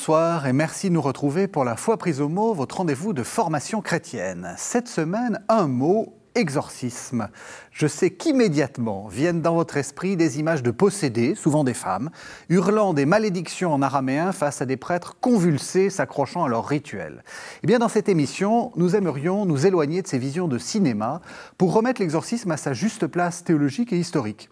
Bonsoir et merci de nous retrouver pour la foi prise au mot, votre rendez-vous de formation chrétienne. Cette semaine, un mot exorcisme. Je sais qu'immédiatement viennent dans votre esprit des images de possédés, souvent des femmes, hurlant des malédictions en araméen face à des prêtres convulsés s'accrochant à leur rituel. Eh bien, dans cette émission, nous aimerions nous éloigner de ces visions de cinéma pour remettre l'exorcisme à sa juste place théologique et historique.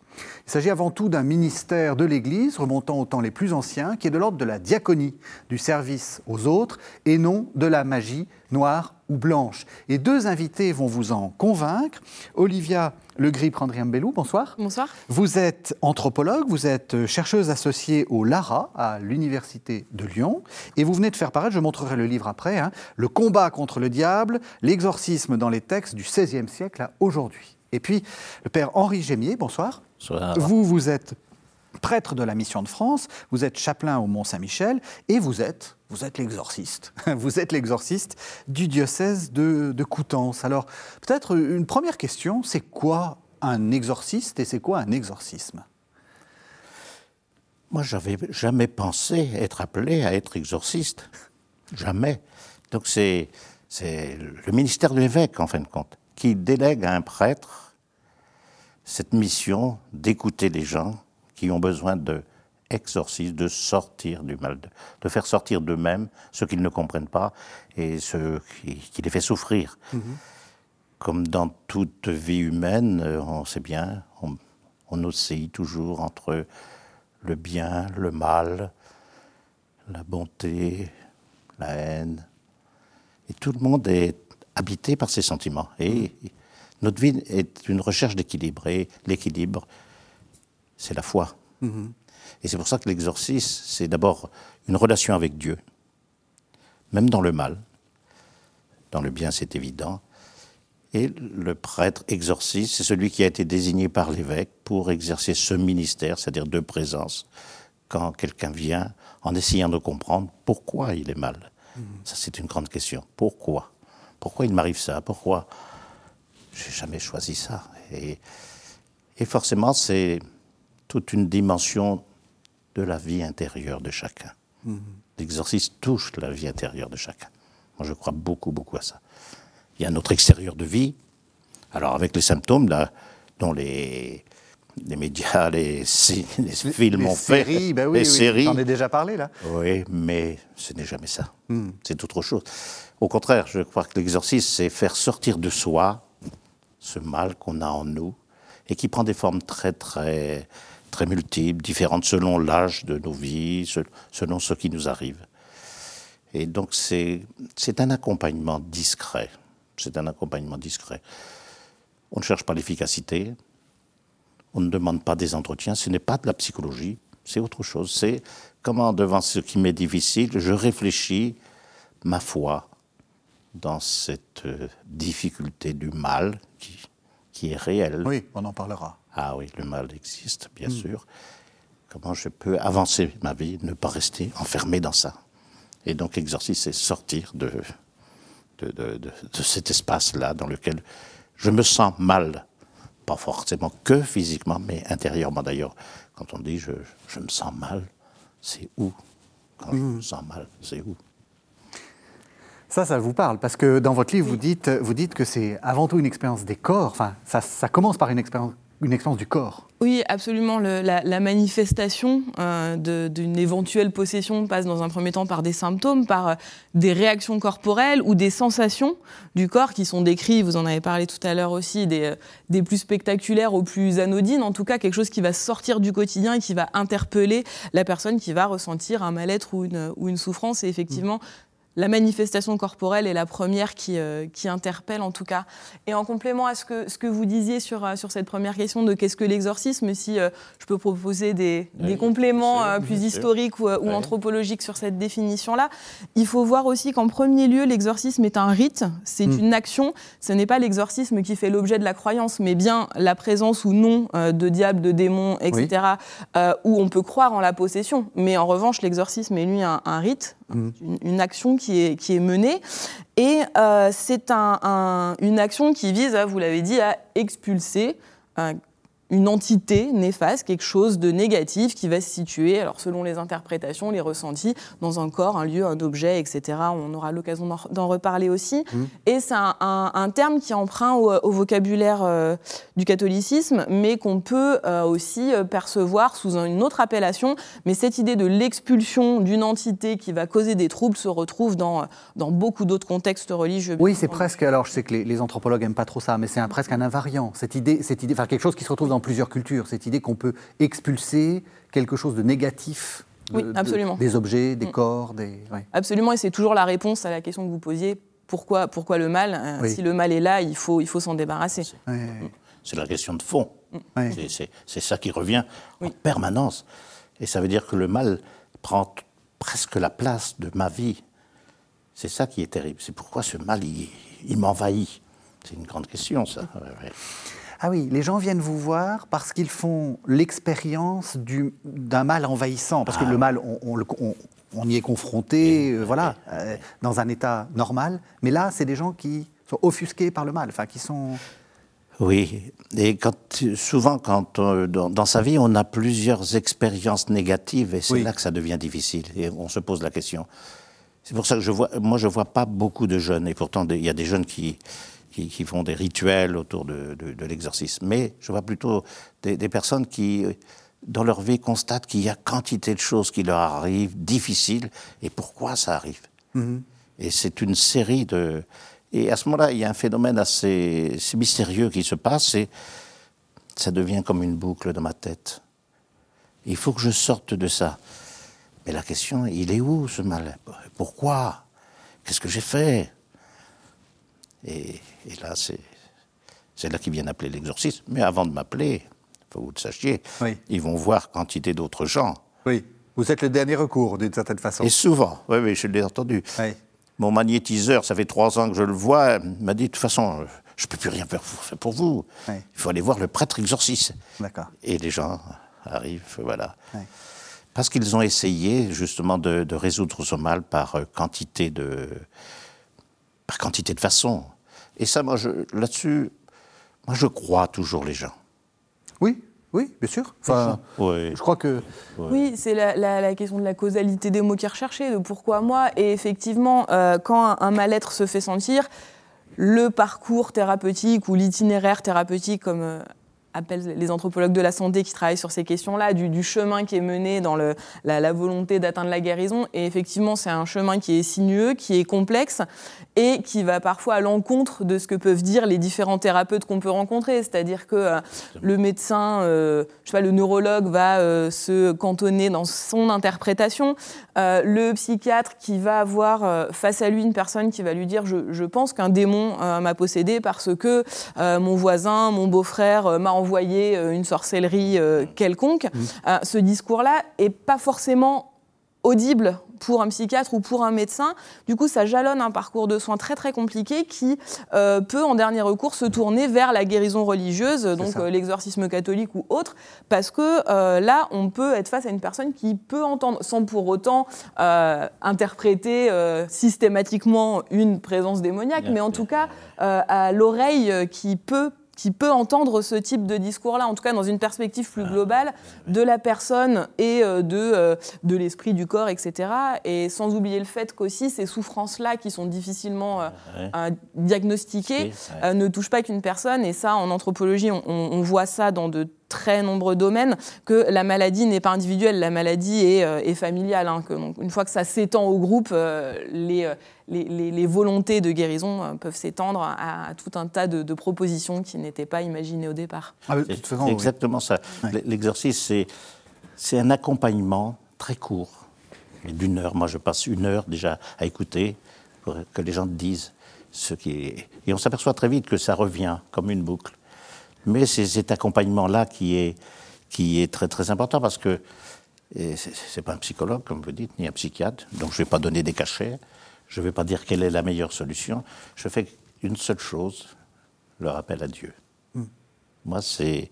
Il s'agit avant tout d'un ministère de l'Église remontant aux temps les plus anciens, qui est de l'ordre de la diaconie, du service aux autres, et non de la magie noire ou blanche. Et deux invités vont vous en convaincre. Olivia Legris Prandriambellou, bonsoir. Bonsoir. Vous êtes anthropologue, vous êtes chercheuse associée au LARA, à l'Université de Lyon, et vous venez de faire paraître, je montrerai le livre après, hein, Le combat contre le diable, l'exorcisme dans les textes du XVIe siècle à aujourd'hui. Et puis, le père Henri Gémier, bonsoir. Bonsoir. Vous, vous êtes prêtre de la Mission de France, vous êtes chapelain au Mont-Saint-Michel, et vous êtes, vous êtes l'exorciste. Vous êtes l'exorciste du diocèse de, de Coutances. Alors, peut-être une première question, c'est quoi un exorciste et c'est quoi un exorcisme? Moi, j'avais jamais pensé être appelé à être exorciste. Jamais. Donc, c'est le ministère de l'évêque, en fin de compte, qui délègue à un prêtre cette mission d'écouter les gens qui ont besoin de exorcisme, de sortir du mal, de, faire sortir d'eux-mêmes ce qu'ils ne comprennent pas et ce qui, les fait souffrir. Mhm. Comme dans toute vie humaine, euh, on sait bien, on, on oscille toujours entre le bien, le mal, la bonté, la haine. Et tout le monde est habité par ces sentiments. Et notre vie est une recherche d'équilibre. Et l'équilibre, c'est la foi. Mhm. Et c'est pour ça que l'exorcisme, c'est d'abord une relation avec Dieu, même dans le mal. Dans le bien, c'est évident. Et le prêtre exorciste, c'est celui qui a été désigné par l'évêque pour exercer ce ministère, c'est-à-dire de présence, quand quelqu'un vient en essayant de comprendre pourquoi il est mal. Mhm. Ça, c'est une grande question. Pourquoi? Pourquoi il m'arrive ça? Pourquoi? J'ai jamais choisi ça. Et, et forcément, c'est toute une dimension de la vie intérieure de chacun. Mhm. L'exorcisme touche la vie intérieure de chacun. Moi, je crois beaucoup, beaucoup à ça. Il y a notre extérieur de vie. Alors, avec les symptômes là, dont les, les médias, les, les films ont fait. Ben oui, les séries. J'en ai déjà parlé, là. Oui, mais ce n'est jamais ça. Hmm. C'est autre chose. Au contraire, je crois que l'exorcisme, c'est faire sortir de soi ce mal qu'on a en nous et qui prend des formes très, très très multiples, différentes selon l'âge de nos vies, selon ce qui nous arrive. Et donc c'est un accompagnement discret. C'est un accompagnement discret. On ne cherche pas l'efficacité, on ne demande pas des entretiens, ce n'est pas de la psychologie, c'est autre chose. C'est comment, devant ce qui m'est difficile, je réfléchis ma foi dans cette euh, difficulté du mal qui, qui est réelle. Oui, on en parlera. Ah oui, le mal existe, bien hmm. sûr. Comment je peux avancer ma vie, ne pas rester enfermé dans ça? Et donc l'exorcisme, c'est sortir de, de, de, cet espace-là dans lequel je me sens mal. Pas forcément que physiquement, mais intérieurement d'ailleurs. Quand on dit je, je me sens mal, c'est où? Quand je me sens mal, c'est où? Ça, ça vous parle, parce que dans votre livre, vous dites, vous dites que c'est avant tout une expérience des corps. Enfin, ça, ça commence par une expérience une expérience du corps. Oui, absolument. la, manifestation euh, d'une éventuelle possession passe dans un premier temps par des symptômes, par euh, des réactions corporelles ou des sensations du corps qui sont décrites, vous en avez parlé tout à l'heure aussi, des, euh, des, plus spectaculaires aux plus anodines, en tout cas quelque chose qui va sortir du quotidien et qui va interpeller la personne qui va ressentir un mal-être ou une, ou une souffrance. Et effectivement, la manifestation corporelle est la première qui, euh, qui, interpelle en tout cas. Et en complément à ce que, ce que vous disiez sur, euh, sur cette première question de qu'est-ce que l'exorcisme, si euh, je peux proposer des, des compléments plus historiques ou, anthropologiques sur cette définition-là, il faut voir aussi qu'en premier lieu, l'exorcisme est un rite, c'est hmm. une action, ce n'est pas l'exorcisme qui fait l'objet de la croyance, mais bien la présence ou non de diables, de démons, etc., où on peut croire en la possession. Mais en revanche, l'exorcisme est lui un, un rite, hmm. une, action qui est, qui est menée. Et euh, c'est un, une action qui vise, vous l'avez dit, à expulser une entité néfaste, quelque chose de négatif qui va se situer, alors selon les interprétations, les ressentis, dans un corps, un lieu, un objet, etc. On aura l'occasion d'en reparler aussi. Mmh. Et c'est un, terme qui emprunt au, au vocabulaire euh, du catholicisme, mais qu'on peut euh, aussi euh, percevoir sous une autre appellation. Mais cette idée de l'expulsion d'une entité qui va causer des troubles se retrouve dans, dans beaucoup d'autres contextes religieux. Oui, c'est presque, alors je sais que les, les anthropologues n'aiment pas trop ça, mais c'est presque un invariant. Cette idée, cette idée, enfin quelque chose qui se retrouve dans plusieurs cultures, cette idée qu'on peut expulser quelque chose de négatif absolument. des objets, des mm. corps, des... Absolument, et c'est toujours la réponse à la question que vous posiez. Pourquoi, pourquoi le mal? Euh, Si le mal est là, il faut, il faut s'en débarrasser. C'est la question de fond. Mm. C'est ça qui revient en permanence. Et ça veut dire que le mal prend presque la place de ma vie. C'est ça qui est terrible. C'est pourquoi ce mal, il, il m'envahit. C'est une grande question, ça. Ah oui, les gens viennent vous voir parce qu'ils font l'expérience d'un mal envahissant. Parce que ah le mal, on, y est confronté, euh, voilà, euh, dans un état normal. Mais là, c'est des gens qui sont offusqués par le mal, enfin, qui sont. Oui, et quand, souvent, quand euh, dans, sa vie, on a plusieurs expériences négatives, et c'est là que ça devient difficile, et on se pose la question. C'est pour ça que je vois, moi, je vois pas beaucoup de jeunes, et pourtant, il y a des jeunes qui, qui, font des rituels autour de, l'exorcisme. Mais je vois plutôt des, personnes qui, dans leur vie, constatent qu'il y a quantité de choses qui leur arrivent, difficiles, et pourquoi ça arrive? Mhm. Et c'est une série de... Et à ce moment-là, il y a un phénomène assez, mystérieux qui se passe, et ça devient comme une boucle dans ma tête. Il faut que je sorte de ça. Mais la question, il est où ce mal? Pourquoi? Qu'est-ce que j'ai fait? Et, là, c'est là qu'ils viennent appeler l'exorcisme. Mais avant de m'appeler, il faut que vous le sachiez, ils vont voir quantité d'autres gens. Oui, vous êtes le dernier recours, d'une certaine façon. Et souvent, oui, oui, je l'ai entendu. Mon magnétiseur, ça fait trois ans que je le vois, m'a dit, de toute façon, je ne peux plus rien faire pour vous. Il faut aller voir le prêtre exorciste. D'accord. Et les gens arrivent, voilà. Parce qu'ils ont essayé justement de, de, résoudre ce mal par euh, quantité de, par quantité de façons. Et ça, moi, là-dessus, moi, je crois toujours les gens. Oui, oui, bien sûr. Enfin, oui. je crois que. Oui, c'est la, question de la causalité des mots qui est recherchée, de pourquoi moi. Et effectivement, euh, quand un, mal-être se fait sentir, le parcours thérapeutique ou l'itinéraire thérapeutique, comme euh, appelle les anthropologues de la santé qui travaillent sur ces questions-là, du, chemin qui est mené dans le, la, volonté d'atteindre la guérison. Et effectivement, c'est un chemin qui est sinueux, qui est complexe et qui va parfois à l'encontre de ce que peuvent dire les différents thérapeutes qu'on peut rencontrer. C'est-à-dire que euh, le médecin, euh, je sais pas, le neurologue va euh, se cantonner dans son interprétation. le psychiatre qui va avoir face à lui une personne qui va lui dire je, je pense qu'un démon m'a possédé parce que mon voisin, mon beau-frère m'a envoyer euh, une sorcellerie euh, quelconque. Mmh. Euh, ce discours-là est pas forcément audible pour un psychiatre ou pour un médecin. Du coup, ça jalonne un parcours de soins très très compliqué qui peut en dernier recours se tourner vers la guérison religieuse, donc l'exorcisme catholique ou autre, parce que là, on peut être face à une personne qui peut entendre, sans pour autant interpréter systématiquement une présence démoniaque, mais en tout cas à l'oreille qui peut qui peut entendre ce type de discours-là, en tout cas dans une perspective plus globale de la personne et euh, de, euh, de l'esprit, du corps, etc. Et sans oublier le fait qu'aussi ces souffrances-là, qui sont difficilement euh, diagnostiquées, ne touchent pas qu'une personne. Et ça, en anthropologie, on, on voit ça dans de très nombreux domaines, que la maladie n'est pas individuelle, la maladie est, euh, familiale. Hein, que, donc, une fois que ça s'étend au groupe, euh, euh, les, les, volontés de guérison peuvent s'étendre à, tout un tas de, propositions qui n'étaient pas imaginées au départ. Ah, exactement ça. L'exercice, c'est un accompagnement très court, d'une heure. Moi, je passe une heure déjà à écouter pour que les gens disent ce qui est. Et on s'aperçoit très vite que ça revient comme une boucle. Mais c'est cet accompagnement-là qui est, qui est très très important parce que c'est pas un psychologue, comme vous dites, ni un psychiatre, donc je ne vais pas donner des cachets, je ne vais pas dire quelle est la meilleure solution. Je fais une seule chose, le rappel à Dieu. Hmm. Moi, c'est.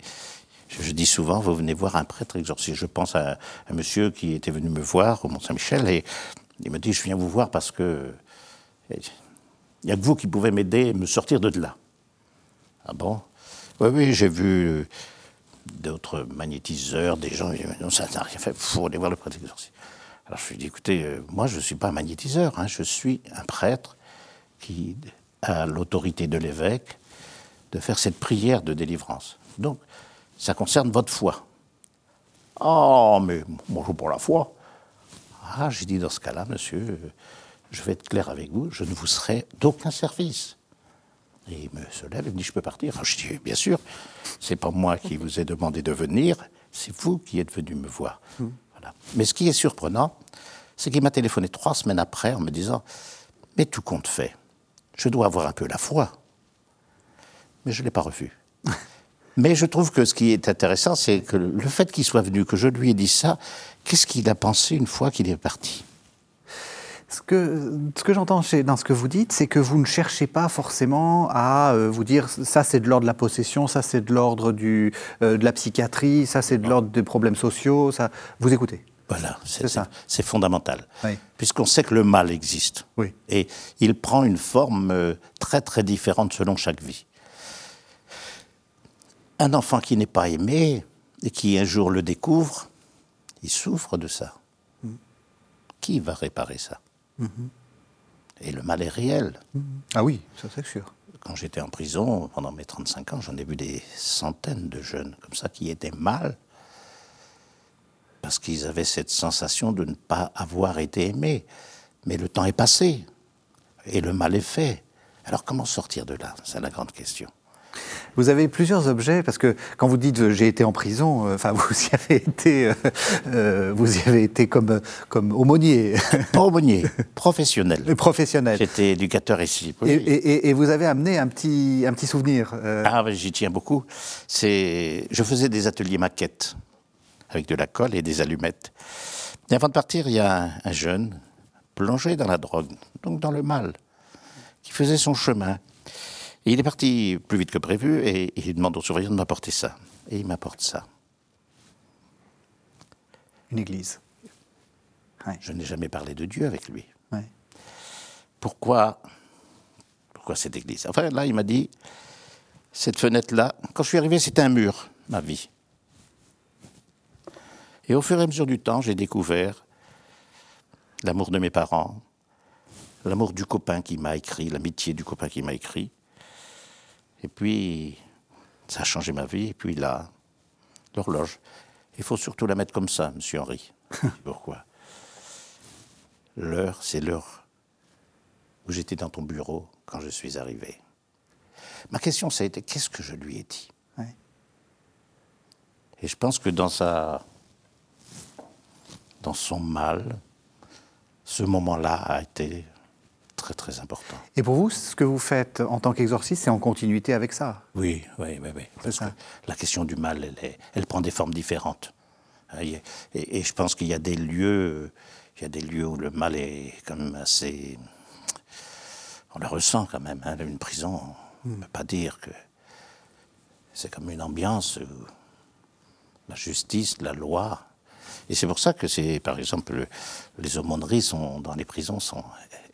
Je, dis souvent, vous venez voir un prêtre exorciste. Je pense à un monsieur qui était venu me voir au Mont-Saint-Michel et il me dit Je viens vous voir parce que. Il n'y a que vous qui pouvez m'aider à me sortir de là. Ah bon? Oui, oui, j'ai vu d'autres magnétiseurs, des gens, non, ça n'a rien fait, il faut aller voir le prêtre exorciste. Alors je lui ai dit, écoutez, euh, moi je ne suis pas un magnétiseur, hein, je suis un prêtre qui a l'autorité de l'évêque de faire cette prière de délivrance. Donc, ça concerne votre foi. Oh, mais je pour la foi. Ah, j'ai dit dans ce cas-là, monsieur, je vais être clair avec vous, je ne vous serai d'aucun service. Et il me se lève et me dit, je peux partir Je dis, bien sûr, c'est pas moi qui vous ai demandé de venir, c'est vous qui êtes venu me voir. Hmm. Voilà. Mais ce qui est surprenant, c'est qu'il m'a téléphoné trois semaines après en me disant, mais tout compte fait, je dois avoir un peu la foi. Mais je ne l'ai pas revu. Mais je trouve que ce qui est intéressant, c'est que le fait qu'il soit venu, que je lui ai dit ça, qu'est-ce qu'il a pensé une fois qu'il est parti? Ce que, ce que j'entends dans ce que vous dites, c'est que vous ne cherchez pas forcément à euh, vous dire ça c'est de l'ordre de la possession, ça c'est de l'ordre euh, de la psychiatrie, ça c'est de l'ordre des problèmes sociaux. Ça, vous écoutez. Voilà, c'est ça. C'est fondamental. Puisqu'on sait que le mal existe. Oui. Et il prend une forme euh, très très différente selon chaque vie. Un enfant qui n'est pas aimé et qui un jour le découvre, il souffre de ça. Mm. Qui va réparer ça? Mm-hmm. Et le mal est réel. Mm-hmm. Ah oui, ça c'est sûr. Quand j'étais en prison, pendant mes 35 ans, j'en ai vu des centaines de jeunes comme ça qui étaient mal parce qu'ils avaient cette sensation de ne pas avoir été aimés. Mais le temps est passé et le mal est fait. Alors comment sortir de là? C'est la grande question. Vous avez plusieurs objets, parce que quand vous dites j'ai été en prison, euh, enfin vous y avez été, euh, euh, vous y avez été comme, comme aumônier. aumônier, professionnel. professionnel. J'étais éducateur ici. Et, et, vous avez amené un petit, un petit souvenir. Ah, j'y tiens beaucoup. C'est, je faisais des ateliers maquettes avec de la colle et des allumettes. Et avant de partir, il y a un jeune plongé dans la drogue, donc dans le mal, qui faisait son chemin il est parti plus vite que prévu et il demande au surveillant de m'apporter ça. Et il m'apporte ça. Une église. Je n'ai jamais parlé de Dieu avec lui. Pourquoi, pourquoi cette église? Enfin, là, il m'a dit, cette fenêtre-là, quand je suis arrivé, c'était un mur, ma vie. Et au fur et à mesure du temps, j'ai découvert l'amour de mes parents, l'amour du copain qui m'a écrit, l'amitié du copain qui m'a écrit, et puis, ça a changé ma vie. Et puis là, l'horloge. Il faut surtout la mettre comme ça, monsieur Henri. Pourquoi? L'heure, c'est l'heure où j'étais dans ton bureau quand je suis arrivé. Ma question, ça a été qu'est-ce que je lui ai dit? Et je pense que dans sa, dans son mal, ce moment-là a été très très important. Et pour vous, ce que vous faites en tant qu'exorciste, c'est en continuité avec ça? Oui, oui, oui. oui. la question du mal, elle, elle, prend des formes différentes. Hein, et, je pense qu'il y a des lieux, il y a des lieux où le mal est quand même assez, on le ressent quand même. Hein, une prison, on ne hmm. peut pas dire que c'est comme une ambiance où la justice, la loi. Et c'est pour ça que c'est, par exemple, les aumôneries sont, dans les prisons sont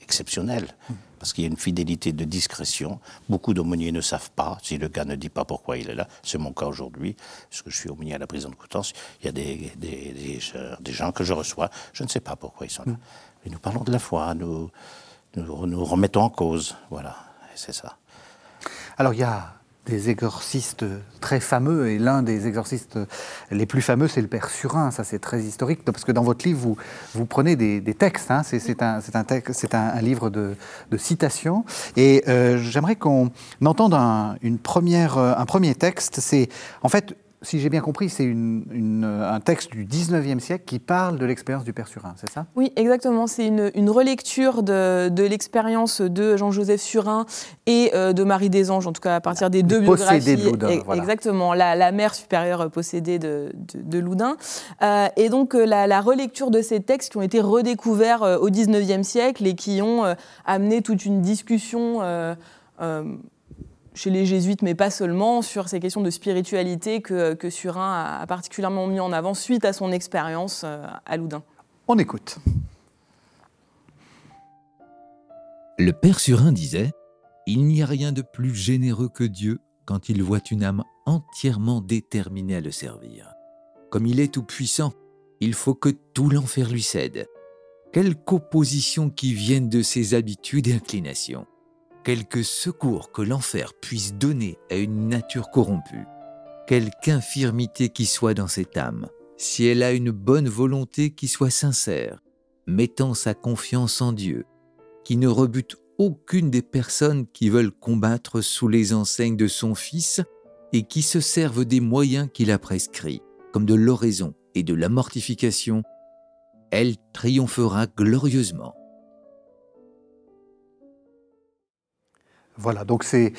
exceptionnel, parce qu'il y a une fidélité de discrétion. Beaucoup d'aumôniers ne savent pas, si le gars ne dit pas pourquoi il est là, c'est mon cas aujourd'hui, parce que je suis aumônier à la prison de Coutances, il y a des, des, des, gens que je reçois, je ne sais pas pourquoi ils sont là. Et nous parlons de la foi, nous, nous, nous remettons en cause, voilà, c'est ça. Alors il y a des exorcistes très fameux, et l'un des exorcistes les plus fameux, c'est le Père Surin, ça c'est très historique, parce que dans votre livre, vous, vous prenez des, textes, hein, c'est un, un, un, livre de, citations, et euh, j'aimerais qu'on entende un, une première, un premier texte, c'est en fait si j'ai bien compris, c'est un texte du 19e siècle qui parle de l'expérience du Père Surin, c'est ça? Oui, exactement. C'est une, relecture de, l'expérience de Jean-Joseph Surin et euh, de Marie des Anges, en tout cas à partir des deux biographies. de Loudun, Exactement, la, mère supérieure possédée de, de, Loudun. Euh, et donc euh, la, relecture de ces textes qui ont été redécouverts au 19e siècle et qui ont amené toute une discussion chez les jésuites, mais pas seulement, sur ces questions de spiritualité que, que Surin a particulièrement mis en avant suite à son expérience euh, à Loudun. On écoute. Le père Surin disait Il n'y a rien de plus généreux que Dieu quand il voit une âme entièrement déterminé à le servir. Comme il est tout-puissant, il faut que tout l'enfer lui cède. Quelque opposition qui vienne de ses habitudes et inclinations, quelque secours que l'enfer puisse donner à une nature corrompue, quelque infirmité qui soit dans cette âme, si elle a une bonne volonté qui soit sincère, mettant sa confiance en Dieu, qui ne rebute aucune des personnes qui veulent combattre sous les enseignes de son Fils et qui se servent des moyens qu'il a prescrits, comme de l'oraison et de la mortification, elle triomphera glorieusement. Voilà, donc c'est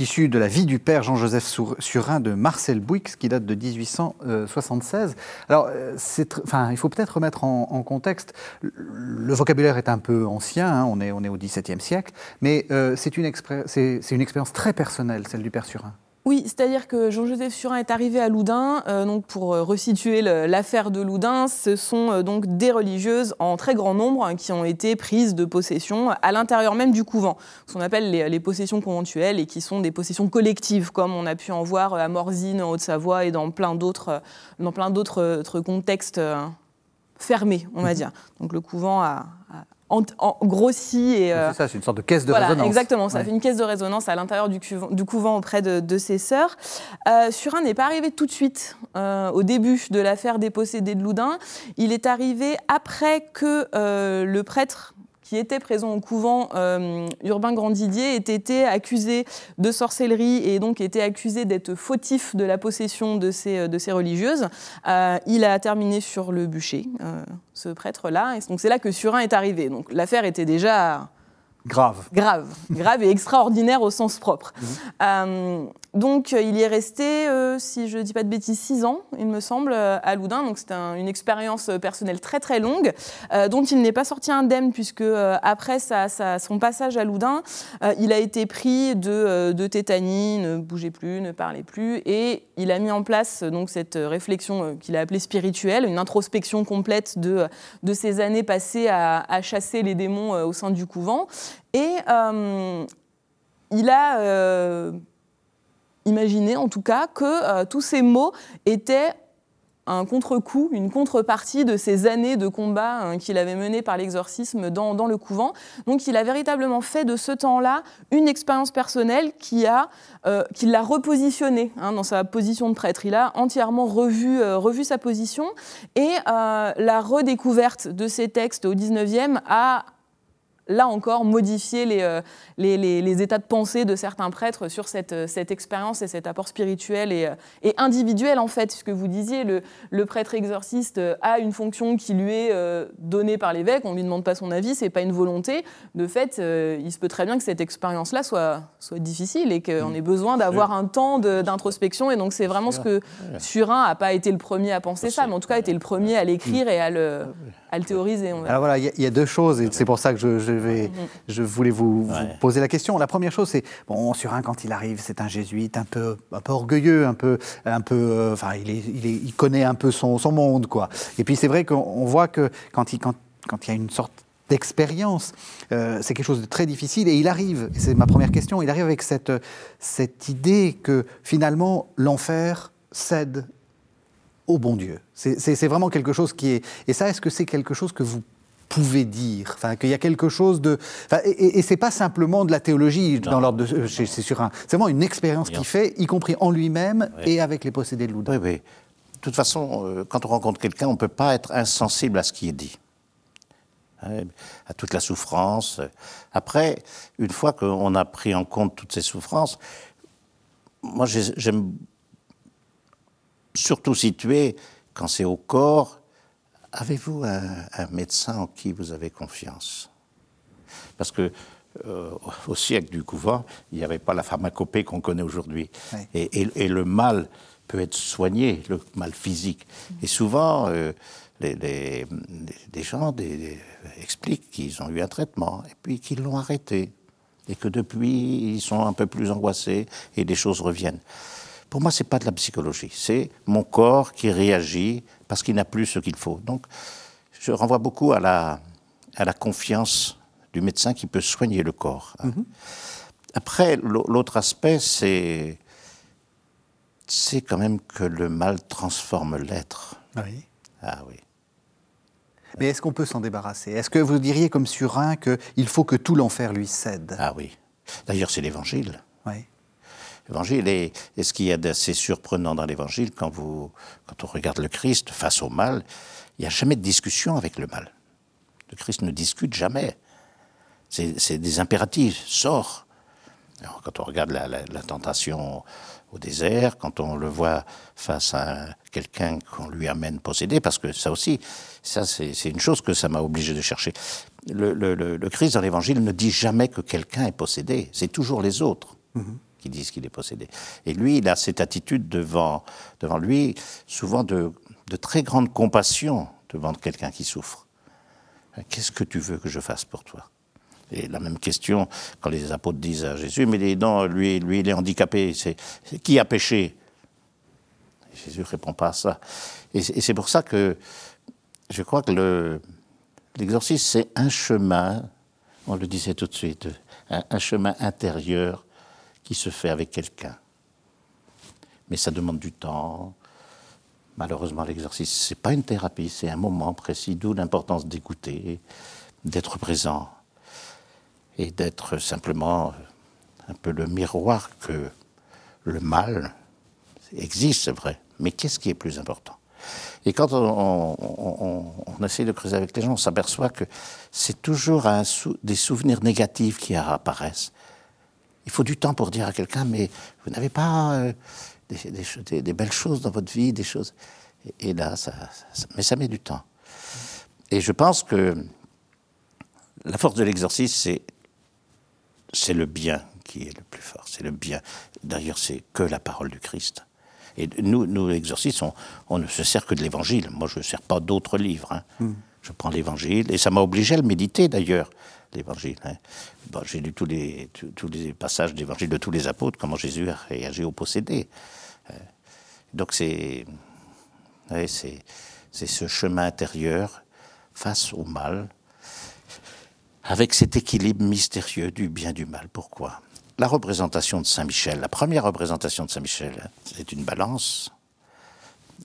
issu de la vie du père Jean-Joseph Surin de Marcel Bouix, qui date de 1876. Alors, euh, enfin, il faut peut-être remettre en, contexte, le vocabulaire est un peu ancien, hein, on, est, on est au XVIIe siècle, mais euh, c'est une, une expérience très personnelle, celle du père Surin. Oui, c'est-à-dire que Jean-Joseph Surin est arrivé à Loudun. Euh, donc pour euh, resituer l'affaire de Loudun, ce sont euh, donc des religieuses en très grand nombre hein, qui ont été prises de possession à l'intérieur même du couvent, ce qu'on appelle les, possessions conventuelles et qui sont des possessions collectives, comme on a pu en voir à Morzine, en Haute-Savoie et dans plein d'autres contextes fermés, on va mhm. dire. Donc le couvent a, en, grossi. Et, euh, c'est ça, c'est une sorte de caisse de résonance. Exactement, ça fait une caisse de résonance à l'intérieur du, du, couvent auprès de, ses sœurs. Euh, Surin n'est pas arrivé tout de suite euh, au début de l'affaire des possédés de Loudun. Il est arrivé après que euh, le prêtre qui était présent au couvent euh, Urbain Grandidier ait été accusé de sorcellerie et donc était accusé d'être fautif de la possession de ces, de ces religieuses. Euh, il a terminé sur le bûcher, euh, ce prêtre-là. Donc c'est là que Surin est arrivé. Donc l'affaire était déjà Grave. Grave. Grave et extraordinaire au sens propre. Mhm. Euh, donc, il y est resté, euh, si je ne dis pas de bêtises, six ans, il me semble, euh, à Loudun. Donc, c'était une expérience personnelle très, très longue, dont il n'est pas sorti indemne, puisque après son passage à Loudun, il a été pris de, de, tétanie, ne bougeait plus, ne parlait plus, et il a mis en place donc cette réflexion qu'il a appelée spirituelle, une introspection complète de, de ses années passées à, à chasser les démons au sein du couvent. Et euh, il a euh, imaginé, en tout cas, que euh, tous ces mots étaient un contre-coup, une contrepartie de ces années de combat hein, qu'il avait menées par l'exorcisme dans, le couvent. Donc il a véritablement fait de ce temps-là une expérience personnelle qui l'a repositionné hein, dans sa position de prêtre. Il a entièrement revu, revu sa position et la redécouverte de ces textes au 19e a là encore, modifier euh, les, les, états de pensée de certains prêtres sur cette, euh, cette expérience et cet apport spirituel et, euh, et, individuel, en fait. Ce que vous disiez, le, le, prêtre exorciste a une fonction qui lui est donnée par l'évêque, on ne lui demande pas son avis, c'est pas une volonté. De fait, il se peut très bien que cette expérience-là soit, soit difficile et qu'on ait besoin d'avoir un temps d'introspection. Et donc, c'est vraiment ce que Surin n'a pas été le premier à penser ça, mais en tout cas, a été le premier à l'écrire et à le, à le théoriser. Alors voilà, il y, a deux choses, et c'est pour ça que je, je vais, je voulais vous, poser la question. La première chose, c'est bon, Surin quand il arrive, c'est un jésuite un peu, un peu orgueilleux, un peu, un peu, euh, enfin, il, est, il, est, il, connaît un peu son, son, monde, quoi. Et puis c'est vrai qu'on voit que quand il, quand, quand il y a une sorte d'expérience. Euh, c'est quelque chose de très difficile et il arrive, et c'est ma première question, il arrive avec cette, cette idée que finalement l'enfer cède au bon Dieu. C'est vraiment quelque chose qui est... Et ça, est-ce que c'est quelque chose que vous pouvez dire? Enfin, Qu'il y a quelque chose de... et, et c'est pas simplement de la théologie dans l'ordre de... C'est sur un... C'est vraiment une expérience qu'il fait, y compris en lui-même et avec les possédés de Loudun. Oui, oui. De toute façon, euh, quand on rencontre quelqu'un, on ne peut pas être insensible à ce qui est dit. Hein, à toute la souffrance. Après, une fois qu'on a pris en compte toutes ces souffrances, moi j'aime surtout situé, quand c'est au corps, avez-vous un, médecin en qui vous avez confiance? Parce que euh, au siècle du couvent, il n'y avait pas la pharmacopée qu'on connaît aujourd'hui. Et, le mal peut être soigné, le mal physique. Et souvent, euh, les, des gens expliquent qu'ils ont eu un traitement et puis qu'ils l'ont arrêté. Et que depuis, ils sont un peu plus angoissés et des choses reviennent. Pour moi, ce n'est pas de la psychologie, c'est mon corps qui réagit parce qu'il n'a plus ce qu'il faut. Donc, je renvoie beaucoup à la, à la confiance du médecin qui peut soigner le corps. Mhm. Après, l'autre aspect, c'est c'est quand même que le mal transforme l'être. Oui. Ah oui. Mais est-ce qu'on peut s'en débarrasser? Est-ce que vous diriez comme Surin qu'il faut que tout l'enfer lui cède? Ah oui. D'ailleurs, c'est l'évangile. Oui. L'évangile et, ce qu'il y a d'assez surprenant dans l'évangile, quand, quand on regarde le Christ face au mal, il n'y a jamais de discussion avec le mal. Le Christ ne discute jamais. C'est des impératifs. Sors. Quand on regarde la, tentation au désert, quand on le voit face à quelqu'un qu'on lui amène possédé, parce que ça aussi, ça c'est une chose que ça m'a obligé de chercher. Le, Christ dans l'Évangile ne dit jamais que quelqu'un est possédé, c'est toujours les autres. Mm -hmm. Qui disent qu'il est possédé. Et lui, il a cette attitude devant, devant lui, souvent de, de très grande compassion devant quelqu'un qui souffre. Qu'est-ce que tu veux que je fasse pour toi? Et la même question quand les apôtres disent à Jésus, mais non, lui, lui il est handicapé, c'est qui a péché? Jésus ne répond pas à ça. Et, c'est pour ça que je crois que l'exorcisme, c'est un chemin, on le disait tout de suite, un chemin intérieur qui se fait avec quelqu'un. Mais ça demande du temps. Malheureusement, l'exercice, ce n'est pas une thérapie, c'est un moment précis, d'où l'importance d'écouter, d'être présent et d'être simplement un peu le miroir que le mal existe, c'est vrai, mais qu'est-ce qui est plus important? Et quand on, on, essaie de creuser avec les gens, on s'aperçoit que c'est toujours des souvenirs négatifs qui apparaissent. Il faut du temps pour dire à quelqu'un, mais vous n'avez pas euh, des, des, des, belles choses dans votre vie, des choses. Et, et là, ça, ça, mais ça met du temps. Et je pense que la force de l'exercice, c'est c'est le bien qui est le plus fort, c'est le bien. D'ailleurs, c'est que la parole du Christ. Et nous, nous exorcistes, on, on, ne se sert que de l'Évangile. Moi, je ne sers pas d'autres livres. Hein. Mm. Je prends l'Évangile, et ça m'a obligé à le méditer d'ailleurs, l'Évangile. Hein. Bon, J'ai lu tous les, tous, les passages d'Évangile de tous les apôtres, comment Jésus a réagi au possédé. Donc c'est ouais, ce chemin intérieur face au mal, avec cet équilibre mystérieux du bien du mal. Pourquoi? La représentation de Saint Michel, la première représentation de Saint Michel, c'est une balance.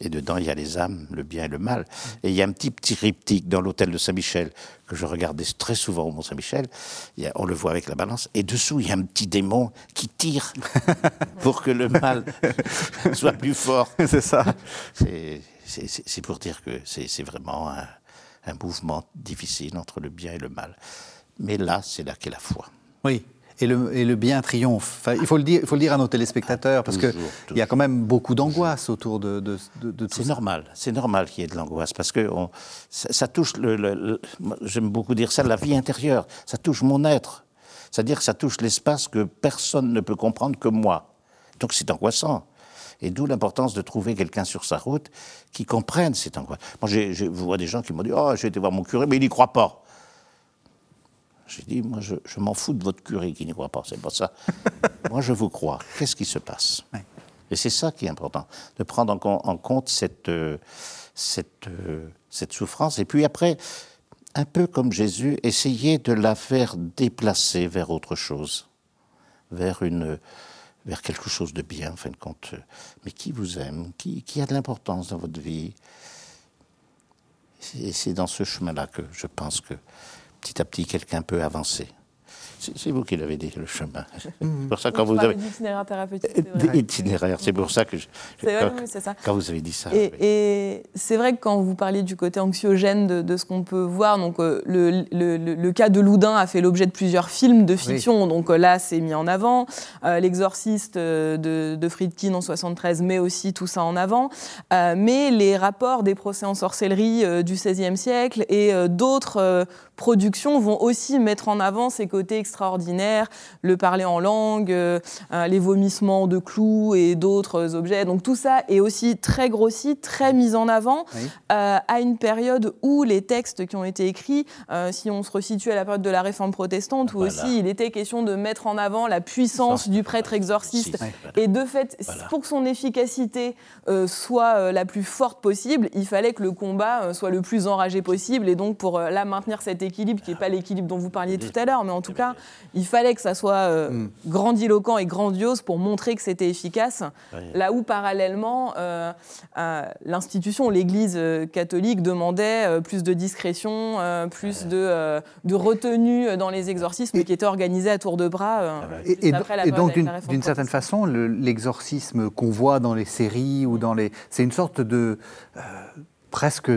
Et dedans, il y a les âmes, le bien et le mal. Et il y a un petit petit triptyque dans l'hôtel de Saint-Michel que je regardais très souvent au Mont-Saint-Michel. On le voit avec la balance. Et dessous, il y a un petit démon qui tire pour que le mal soit plus fort. C'est ça. C'est pour dire que c'est vraiment un, un mouvement difficile entre le bien et le mal. Mais là, c'est là qu'est la foi. Oui. Et le, et le, bien triomphe. Enfin, il, faut le dire, il faut le dire à nos téléspectateurs, parce qu'il y a quand même beaucoup d'angoisse autour de, de, de, de tout ça. C'est normal, c'est normal qu'il y ait de l'angoisse, parce que on, ça, ça, touche, le, le j'aime beaucoup dire ça, la vie intérieure, ça touche mon être. C'est-à-dire que ça touche l'espace que personne ne peut comprendre que moi. Donc c'est angoissant. Et d'où l'importance de trouver quelqu'un sur sa route qui comprenne cette angoisse. Moi, je vois des gens qui m'ont dit Oh, j'ai été voir mon curé, mais il n'y croit pas. J'ai dit Moi, je, je m'en fous de votre curé qui n'y croit pas, c'est pas ça. Moi, je vous crois. Qu'est-ce qui se passe oui. Et c'est ça qui est important, de prendre en, en compte cette, euh, cette, euh, cette souffrance. Et puis après, un peu comme Jésus, essayer de la faire déplacer vers autre chose, vers une vers quelque chose de bien, en fin de compte. Mais qui vous aime, qui, qui a de l'importance dans votre vie. Et c'est dans ce chemin-là que je pense que petit à petit, quelqu'un peut avancer. C'est vous qui l'avez dit, le chemin. C'est pour ça quand vous avez itinéraire thérapeutique. Itinéraire, c'est pour ça que je, vrai, quand, oui, ça. quand, vous avez dit ça. Et, oui. et c'est vrai que quand vous parliez du côté anxiogène de, de ce qu'on peut voir, donc euh, le, le, le, cas de Loudun a fait l'objet de plusieurs films de fiction, oui. donc euh, là c'est mis en avant. Euh, L'exorciste de, de, Friedkin en 73 met aussi tout ça en avant. Mais les rapports des procès en sorcellerie du XVIe siècle et d'autres productions vont aussi mettre en avant ces côtés extraordinaires, le parler en langue, euh, les vomissements de clous et d'autres objets. Donc tout ça est aussi très grossi, très mis en avant oui. euh, à une période où les textes qui ont été écrits, euh, si on se resitue à la période de la réforme protestante, où voilà. aussi il était question de mettre en avant la puissance du prêtre exorciste. Et de fait, voilà. pour que son efficacité euh, soit euh, la plus forte possible, il fallait que le combat euh, soit le plus enragé possible. Et donc pour là maintenir cette équilibre qui n'est pas l'équilibre dont vous parliez tout à l'heure, mais en tout cas Il fallait que ça soit mm. grandiloquent et grandiose pour montrer que c'était efficace. Là où, parallèlement, l'institution, l'Église catholique demandait plus de discrétion, plus de, de retenue dans les exorcismes qui étaient organisés à tour de bras. et, et donc, d'une certaine façon, l'exorcisme qu'on voit dans les séries ou dans les. C'est une sorte de. Euh, presque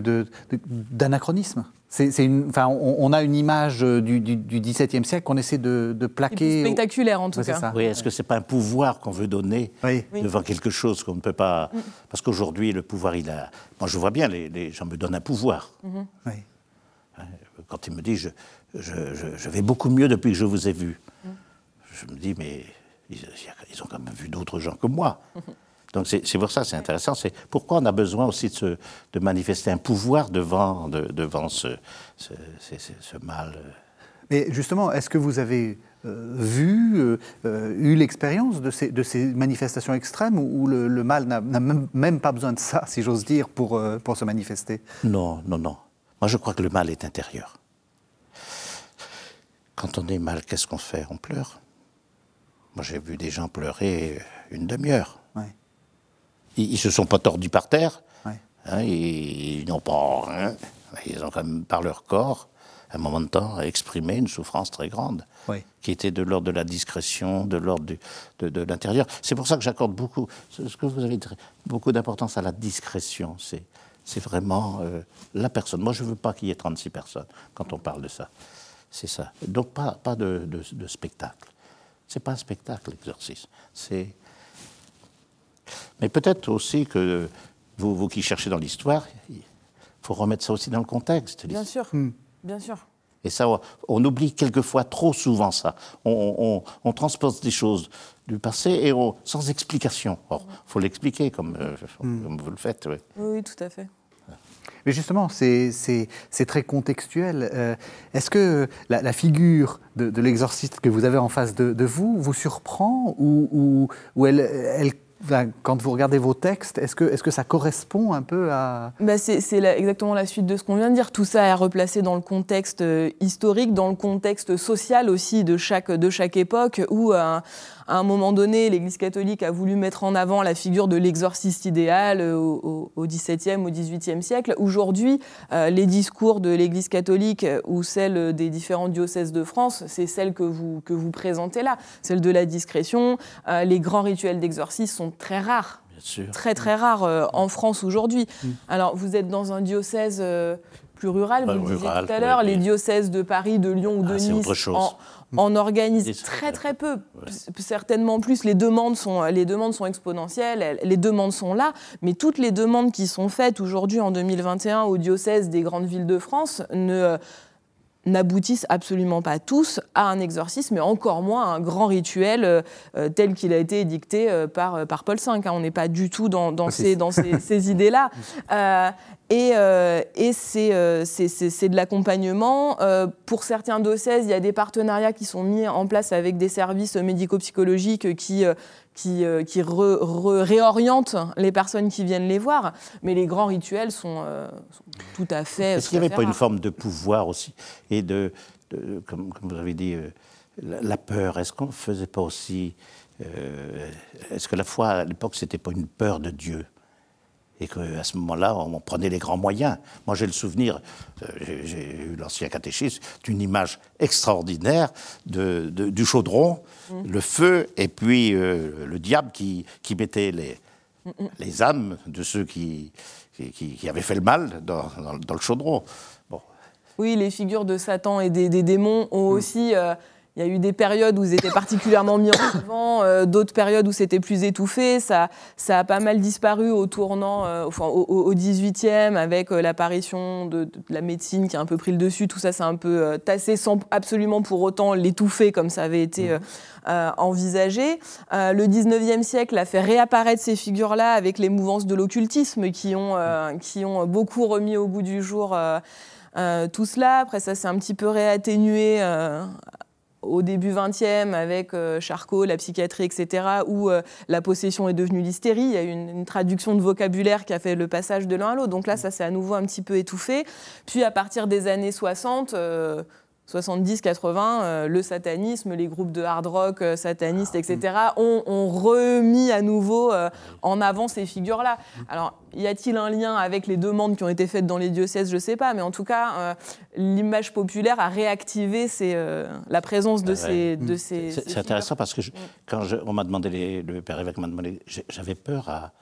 d'anachronisme. Enfin, on, a une image du, XVIIe siècle qu'on essaie de, plaquer. spectaculaire en tout cas. Oui, est-ce que c'est pas un pouvoir qu'on veut donner devant quelque chose qu'on ne peut pas mm. Parce qu'aujourd'hui, le pouvoir, il a. Moi, je vois bien, les, gens me donnent un pouvoir. Mm-hmm. Quand ils me disent, je, je, vais beaucoup mieux depuis que je vous ai vu. Mm. Je me dis, mais ils, ont quand même vu d'autres gens que moi. Donc c'est pour ça c'est intéressant. C'est pourquoi on a besoin aussi de, de manifester un pouvoir devant, devant ce, ce, mal. Euh. Mais justement, est-ce que vous avez euh, vu, euh, eu l'expérience de ces, de ces, manifestations extrêmes où, le, mal n'a même, pas besoin de ça, si j'ose dire, pour, pour se manifester? Non, non, non. Moi, je crois que le mal est intérieur. Quand on est mal, qu'est-ce qu'on fait? On pleure. Moi, j'ai vu des gens pleurer une demi-heure. Ils, ne se sont pas tordus par terre. Hein, ils, n'ont pas rien. Ils ont quand même, par leur corps, à un moment de temps, exprimé une souffrance très grande, qui était de l'ordre de la discrétion, de l'ordre de, l'intérieur. C'est pour ça que j'accorde beaucoup, ce que vous avez dit, beaucoup d'importance à la discrétion. C'est, c'est vraiment euh, la personne. Moi, je ne veux pas qu'il y ait 36 personnes quand on parle de ça. C'est ça. Donc, pas, pas de, de spectacle. C'est pas un spectacle, l'exorcisme. C'est. Mais peut-être aussi que vous, vous qui cherchez dans l'histoire, il faut remettre ça aussi dans le contexte. Bien sûr, hmm. bien sûr. Et ça, on oublie quelquefois trop souvent ça. On, on, transpose des choses du passé et sans explication. Il faut l'expliquer comme, euh, hmm. comme, vous le faites. Oui, oui tout à fait. Mais justement, c'est très contextuel. Euh, est-ce que la, figure de, l'exorciste que vous avez en face de, vous vous surprend ou, ou, elle, elle quand vous regardez vos textes, est-ce que, est que ça correspond un peu à... Bah c'est exactement la suite de ce qu'on vient de dire. Tout ça est replacé dans le contexte euh, historique, dans le contexte social aussi de chaque, de chaque époque, où euh, à un moment donné, l'Église catholique a voulu mettre en avant la figure de l'exorciste idéal euh, au, XVIIe, au XVIIIe siècle. Aujourd'hui, euh, les discours de l'Église catholique ou celles des différents diocèses de France, c'est celle que vous, que vous présentez là, celle de la discrétion. Euh, les grands rituels d'exorcisme sont très rares. Très très rares en France aujourd'hui. Mm. Alors vous êtes dans un diocèse plus rural, vous le disiez tout à l'heure, les diocèses de Paris, de Lyon ou de ah, Nice en organise très très peu, certainement plus. Les demandes, sont, les demandes sont exponentielles, les demandes sont là, mais toutes les demandes qui sont faites aujourd'hui en 2021 au diocèse des grandes villes de France ne n'aboutissent absolument pas tous à un exorcisme, mais encore moins à un grand rituel euh, euh, tel qu'il a été édicté euh, par, par Paul V. Hein. On n'est pas du tout dans, dans ces, dans ces, ces idées-là. et, et c'est de l'accompagnement. pour certains diocèses, il y a des partenariats qui sont mis en place avec des services médico-psychologiques qui, qui, euh, qui réoriente les personnes qui viennent les voir. Mais les grands rituels sont, euh, tout à fait. Est-ce qu'il n'y avait pas une forme de pouvoir aussi Et de, comme, vous avez dit, euh, la, peur, est-ce qu'on ne faisait pas aussi. est-ce que la foi, à l'époque, c'était pas une peur de Dieu? Et qu'à ce moment-là, on prenait les grands moyens. Moi, j'ai le souvenir, euh, j'ai eu l'ancien catéchisme, d'une image extraordinaire de, du chaudron, mm. le feu, et puis euh, le diable qui, qui mettait les, mm, mm. les âmes de ceux qui, qui, avaient fait le mal dans, dans, le chaudron. Bon. Oui, les figures de Satan et des, démons ont aussi... Euh, il y a eu des périodes où ils étaient particulièrement mis en avant, euh, d'autres périodes où c'était plus étouffé. Ça, ça a pas mal disparu au tournant, euh, enfin, au, 18e, avec euh, l'apparition de, la médecine qui a un peu pris le dessus. Tout ça, c'est un peu tassé sans absolument pour autant l'étouffer comme ça avait été mmh. envisagé. le 19e siècle a fait réapparaître ces figures-là avec les mouvances de l'occultisme qui, ont qui ont beaucoup remis au goût du jour. tout cela. Après, ça s'est un petit peu réatténué au début 20e avec euh, Charcot, la psychiatrie, etc., où euh, la possession est devenue l'hystérie. Il y a eu une, traduction de vocabulaire qui a fait le passage de l'un à l'autre. Donc là, ça s'est à nouveau un petit peu étouffé. Puis à partir des années 60, 70-80, euh, le satanisme, les groupes de hard rock euh, satanistes, etc., ont, ont remis à nouveau euh, en avant ces figures-là. Alors, y a-t-il un lien avec les demandes qui ont été faites dans les diocèses? Je ne sais pas, mais en tout cas, l'image populaire a réactivé ces, la présence de Ah ouais. ces, de ces. C'est ces c'est intéressant parce que je- Mm. quand je- on m'a demandé, les- le père évêque m'a demandé, j'avais peur à,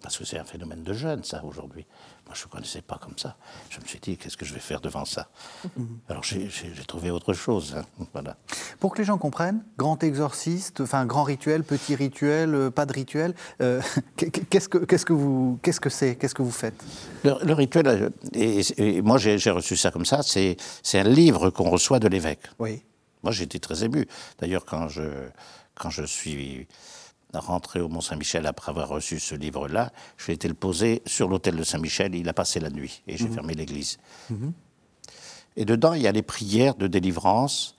parce que c'est un phénomène de jeunes, ça, aujourd'hui. Moi, je ne connaissais pas comme ça. Je me suis dit, qu'est-ce que je vais faire devant ça? Alors, j'ai trouvé autre chose. hein. Voilà. Pour que les gens comprennent, grand exorciste, enfin grand rituel, petit rituel, euh, pas de rituel, euh, qu'est-ce que qu'est-ce que vous qu'est-ce que c'est Qu'est-ce que vous faites? Le, le rituel, euh, et, et moi j'ai reçu ça comme ça, c'est un livre qu'on reçoit de l'évêque. Oui. Moi été très ému. D'ailleurs, quand je, quand je suis rentré au Mont-Saint-Michel après avoir reçu ce livre-là, j'ai été le poser sur l'hôtel de Saint-Michel, il a passé la nuit et j'ai fermé l'église. Et dedans, il y a les prières de délivrance.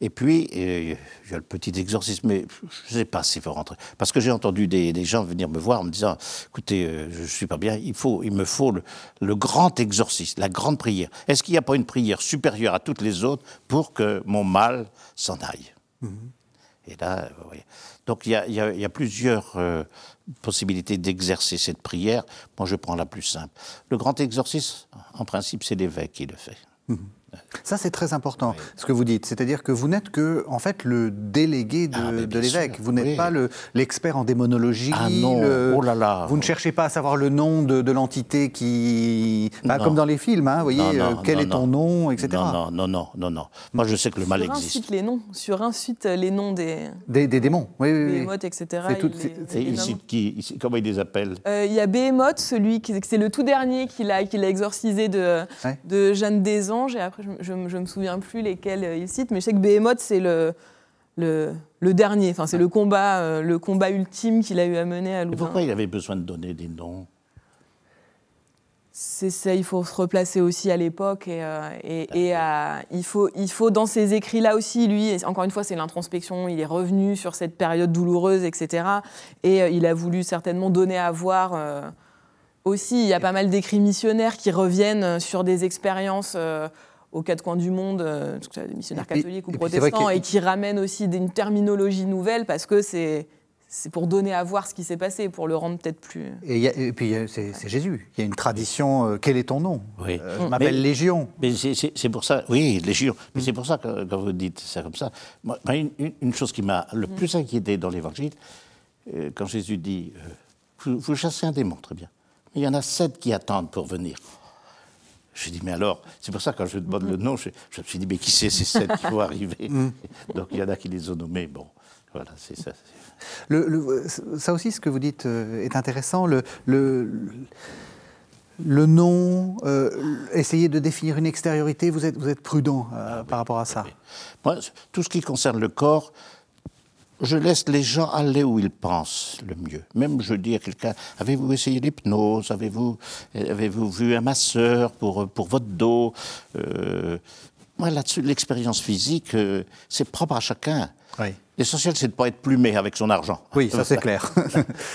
Et puis, euh, il y a le petit exorcisme, mais je ne sais pas s'il faut rentrer. Parce que j'ai entendu des, des gens venir me voir en me disant écoutez, euh, je ne suis pas bien, il, faut, il me faut le, le grand exorcisme, la grande prière. Est-ce qu'il n'y a pas une prière supérieure à toutes les autres pour que mon mal s'en aille? Et là, euh, voyez. Donc, il y a, plusieurs euh, possibilités d'exercer cette prière. Moi, je prends la plus simple. Le grand exorcisme, en principe, c'est l'évêque qui le fait. Ça, c'est très important, ce que vous dites. C'est-à-dire que vous n'êtes que, en fait, le délégué de, Ah, de l'évêque. Vous n'êtes oui. pas le- l'expert en démonologie. Ah non, le- oh là là. Vous ne cherchez pas à savoir le nom de, de l'entité qui... Non. comme dans les films, hein, vous voyez, Non, non, euh, quel non, est ton non. nom, etc. Non, non, non, non, non. Moi, je sais que le mal Sur un existe. les noms, sur un site les noms des, Des, des démons, oui, oui, oui. Behemoth, etc. C'est tout- ici, qui, ici, comment ils les appellent Euh, Il y a Behemoth, celui qui c'est le tout dernier qu'il a, qu'il a exorcisé de, Ouais. de Jeanne des Anges, et après je, je me souviens plus lesquels euh, il cite, mais je sais que Behemoth c'est le, le, le dernier, enfin c'est le combat, euh, le combat ultime qu'il a eu à mener à Et Louvain. pourquoi il avait besoin de donner des noms? C'est ça, il faut se replacer aussi à l'époque et, euh, et- et il, faut, il faut dans ces écrits-là aussi, lui, et encore une fois, c'est l'introspection, il est revenu sur cette période douloureuse, etc. Et euh, il a voulu certainement donner à voir aussi, il y a pas mal d'écrits missionnaires qui reviennent sur des expériences aux quatre coins du monde, euh, que ce soit des missionnaires Et catholiques ou et protestants, et qui ramènent aussi des- une terminologie nouvelle parce que c'est... C'est pour donner à voir ce qui s'est passé, pour le rendre peut-être plus. Et, il y a- et puis, euh, c'est Jésus. Il y a une tradition, euh, quel est ton nom? Oui. Euh, Je m'appelle Légion. Mais c'est- pour ça, oui, Légion. Mais Mm. c'est pour ça que quand vous dites ça comme ça, moi, une, une- une chose qui m'a le Mm. plus inquiété dans l'Évangile, euh, quand Jésus dit, euh, vous, vous chassez un démon, très bien, mais il y en a sept qui attendent pour venir. Je dis, mais alors, c'est pour ça que quand je demande le nom, je, je me suis dit, mais qui c'est ces sept qui vont arriver Mm. Donc il y en a qui les ont nommés, bon, voilà, c'est ça. Le- le- ça aussi, ce que vous dites euh, est intéressant. Le, le, le nom, euh, essayer de définir une extériorité, vous êtes, vous êtes prudent euh, par rapport à ça. Moi, tout ce qui concerne le corps, je laisse les gens aller où ils pensent le mieux. Même je dis à quelqu'un, avez-vous essayé l'hypnose? Avez-vous avez vu un masseur pour, pour votre dos? Euh, Moi, là-dessus, l'expérience physique, euh, c'est propre à chacun. Oui. L'essentiel, c'est de ne pas être plumé avec son argent. Oui, ça c'est clair.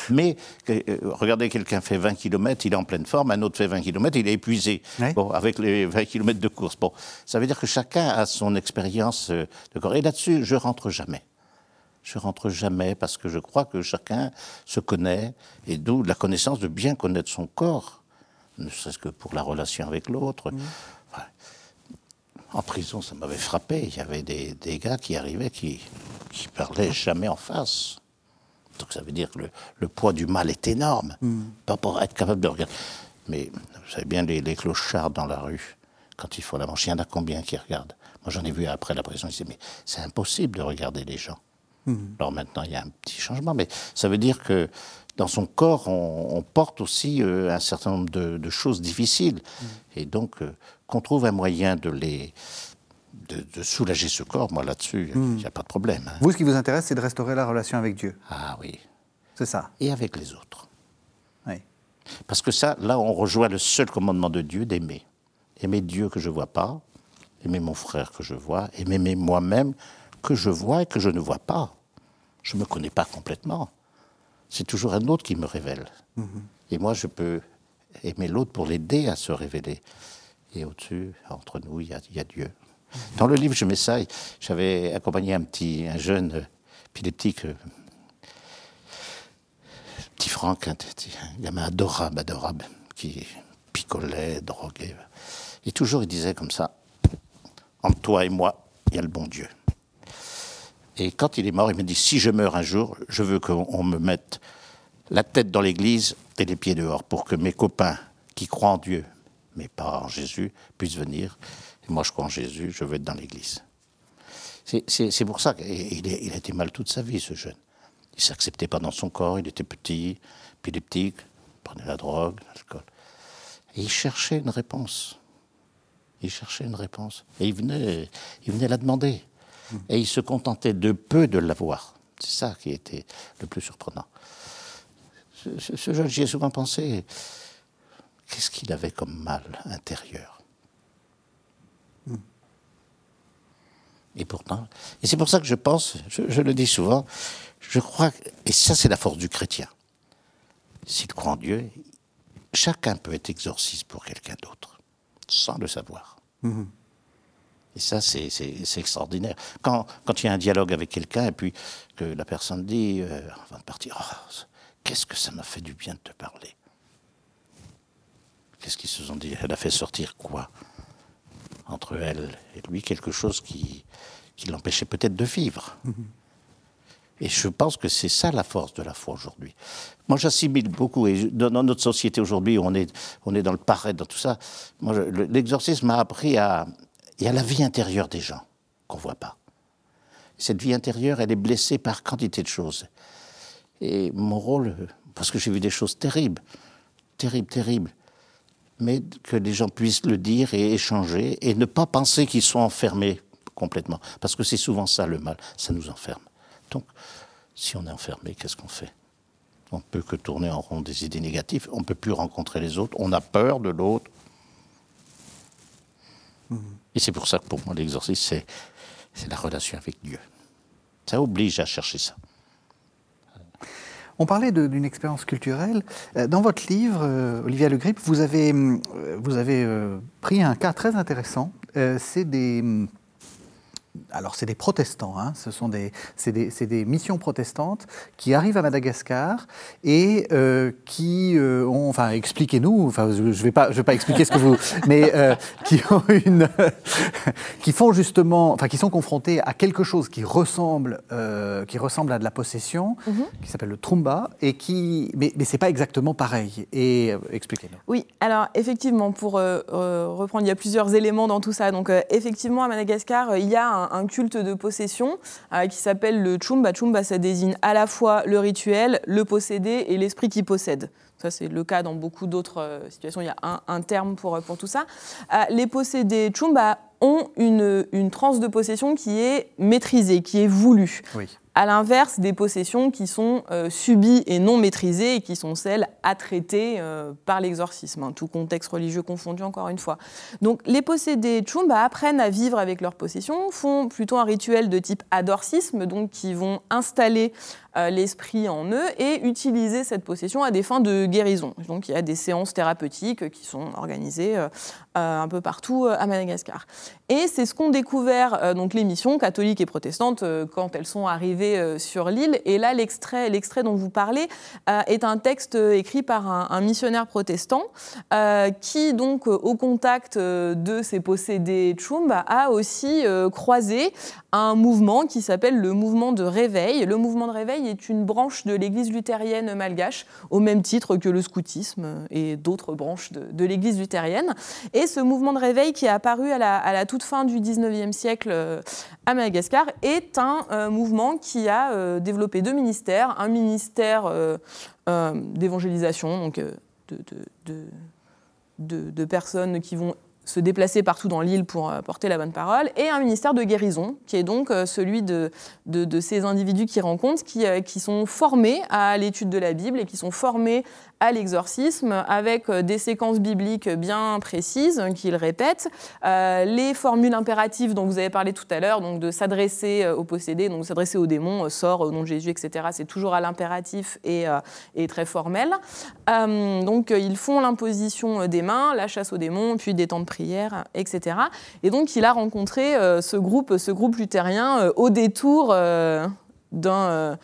Mais euh, regardez, quelqu'un fait 20 km, il est en pleine forme, un autre fait 20 km, il est épuisé. Ouais. Bon, avec les 20 km de course. Bon, ça veut dire que chacun a son expérience euh, de corps. Et là-dessus, je rentre jamais. Je rentre jamais parce que je crois que chacun se connaît, et d'où la connaissance de bien connaître son corps, ne serait-ce que pour la relation avec l'autre. Enfin, en prison, ça m'avait frappé. Il y avait des, des gars qui arrivaient qui, qui parlaient jamais en face. Donc ça veut dire que le, le poids du mal est énorme. Pas pour être capable de regarder. Mais vous savez bien, les, les clochards dans la rue, quand ils font la manche, il y en a combien qui regardent? Moi j'en ai vu après la prison, ils disaient, mais c'est impossible de regarder les gens. Alors maintenant, il y a un petit changement, mais ça veut dire que dans son corps, on, on porte aussi euh, un certain nombre de, de choses difficiles. Et donc, euh, qu'on trouve un moyen de les de, de soulager ce corps, moi là-dessus, il n'y a pas de problème. hein. vous, ce qui vous intéresse, c'est de restaurer la relation avec Dieu. Ah oui. C'est ça. Et avec les autres. Oui. Parce que ça, là, on rejoint le seul commandement de Dieu d'aimer. Aimer Dieu que je ne vois pas, aimer mon frère que je vois, et m'aimer moi-même que je vois et que je ne vois pas. Je ne me connais pas complètement. C'est toujours un autre qui me révèle. Et moi, je peux aimer l'autre pour l'aider à se révéler. Et au-dessus, entre nous, il y a, il y a Dieu. Dans le livre, je mets ça. J'avais accompagné un petit, un jeune épileptique, petit Franck, un, gamin adorable, adorable, qui picolait, droguait. Et toujours, il disait comme ça, entre toi et moi, il y a le bon Dieu. Et quand il est mort, il m'a dit, si je meurs un jour, je veux qu'on me mette la tête dans l'église et les pieds dehors, pour que mes copains qui croient en Dieu, mais pas en Jésus, puissent venir. Moi, je crois en Jésus, je veux être dans l'église. C'est pour ça qu'il il a été mal toute sa vie, ce jeune. Il s'acceptait pas dans son corps, il était petit, épileptique, prenait la drogue, l'alcool. Et il cherchait une réponse. Il cherchait une réponse. Et il venait, il venait la demander. Et il se contentait de peu de l'avoir. C'est ça qui était le plus surprenant. Ce, jeune, j'y ai souvent pensé. Qu'est-ce qu'il avait comme mal intérieur? Et pourtant, et c'est pour ça que je pense, je, le dis souvent, je crois, et ça c'est la force du chrétien. S'il croit en Dieu, chacun peut être exorciste pour quelqu'un d'autre, sans le savoir. Hmm. Et ça, c'est extraordinaire. Quand, quand, il y a un dialogue avec quelqu'un et puis que la personne dit, euh, avant de partir, oh, qu'est-ce que ça m'a fait du bien de te parler? Qu'est-ce qu'ils se sont dit? Elle a fait sortir quoi? Entre elle et lui, quelque chose qui, qui l'empêchait peut-être de vivre. Mm-hmm. Et je pense que c'est ça la force de la foi aujourd'hui. Moi, j'assimile beaucoup, et dans notre société aujourd'hui, on est, on est dans le pareil, dans tout ça. L'exorcisme m'a appris à, y a la vie intérieure des gens qu'on ne voit pas. Cette vie intérieure, elle est blessée par quantité de choses. Et mon rôle, parce que j'ai vu des choses terribles, terribles, terribles, mais que les gens puissent le dire et échanger et ne pas penser qu'ils sont enfermés complètement. Parce que c'est souvent ça le mal, ça nous enferme. Donc, si on est enfermé, qu'est-ce qu'on fait? On ne peut que tourner en rond des idées négatives, on ne peut plus rencontrer les autres, on a peur de l'autre, et c'est pour ça que pour moi, l'exorcisme, c'est la relation avec Dieu. Ça oblige à chercher ça. On parlait d'une expérience culturelle. Euh, dans votre livre, euh, Olivia Le Grip, vous avez, euh, vous avez pris un cas très intéressant. C'est des alors c'est des protestants, hein. ce sont des, c'est des, des, missions protestantes qui arrivent à Madagascar et euh, qui euh, ont, enfin expliquez-nous, enfin je, ne vais pas, je vais pas expliquer ce que vous, mais euh, qui ont une, qui font justement, enfin qui sont confrontés à quelque chose qui ressemble, qui ressemble à de la possession, mhm. qui s'appelle le trumba et qui, mais, mais c'est pas exactement pareil. Et expliquez-nous. Oui, alors effectivement pour reprendre, il y a plusieurs éléments dans tout ça. Donc effectivement à Madagascar, il y a un un, culte de possession euh, qui s'appelle le chumba. Chumba, ça désigne à la fois le rituel, le possédé et l'esprit qui possède. Ça, c'est le cas dans beaucoup d'autres euh, situations. Il y a un, terme pour, euh, pour tout ça. les possédés chumba ont une, une transe de possession qui est maîtrisée, qui est voulue. Oui à l'inverse des possessions qui sont euh, subies et non maîtrisées et qui sont celles à traiter euh, par l'exorcisme, hein, tout contexte religieux confondu encore une fois. Donc les possédés Chumba apprennent à vivre avec leurs possessions, font plutôt un rituel de type adorcisme, donc qui vont installer l'esprit en eux et utiliser cette possession à des fins de guérison. Donc il y a des séances thérapeutiques qui sont organisées euh, euh, un peu partout à Madagascar. Et c'est ce qu'ont découvert donc les missions catholiques et protestantes quand elles sont arrivées sur l'île. Et là, l'extrait, l'extrait dont vous parlez est un texte écrit par un, missionnaire protestant qui, donc, au contact de ces possédés Chumba, a aussi croisé un mouvement qui s'appelle le mouvement de réveil. Le mouvement de réveil est une branche de l'Église luthérienne malgache, au même titre que le scoutisme et d'autres branches de, l'Église luthérienne. Et ce mouvement de réveil qui est apparu à la, toute fin du 19e siècle euh, à Madagascar est un euh, mouvement qui a euh, développé deux ministères. Un ministère d'évangélisation, donc de, de, personnes qui vont se déplacer partout dans l'île pour euh, porter la bonne parole, et un ministère de guérison, qui est donc euh, celui de, de, ces individus qui rencontrent, qui, euh, qui sont formés à l'étude de la Bible et qui sont formés à l'exorcisme avec des séquences bibliques bien précises qu'ils répètent, les formules impératives dont vous avez parlé tout à l'heure, donc de s'adresser aux possédés, donc s'adresser aux démons, sort au nom de Jésus, etc. C'est toujours à l'impératif et, et, très formel. donc ils font l'imposition des mains, la chasse aux démons, puis des temps de prière etc. Et donc il a rencontré ce, groupe, ce groupe luthérien au détour d'un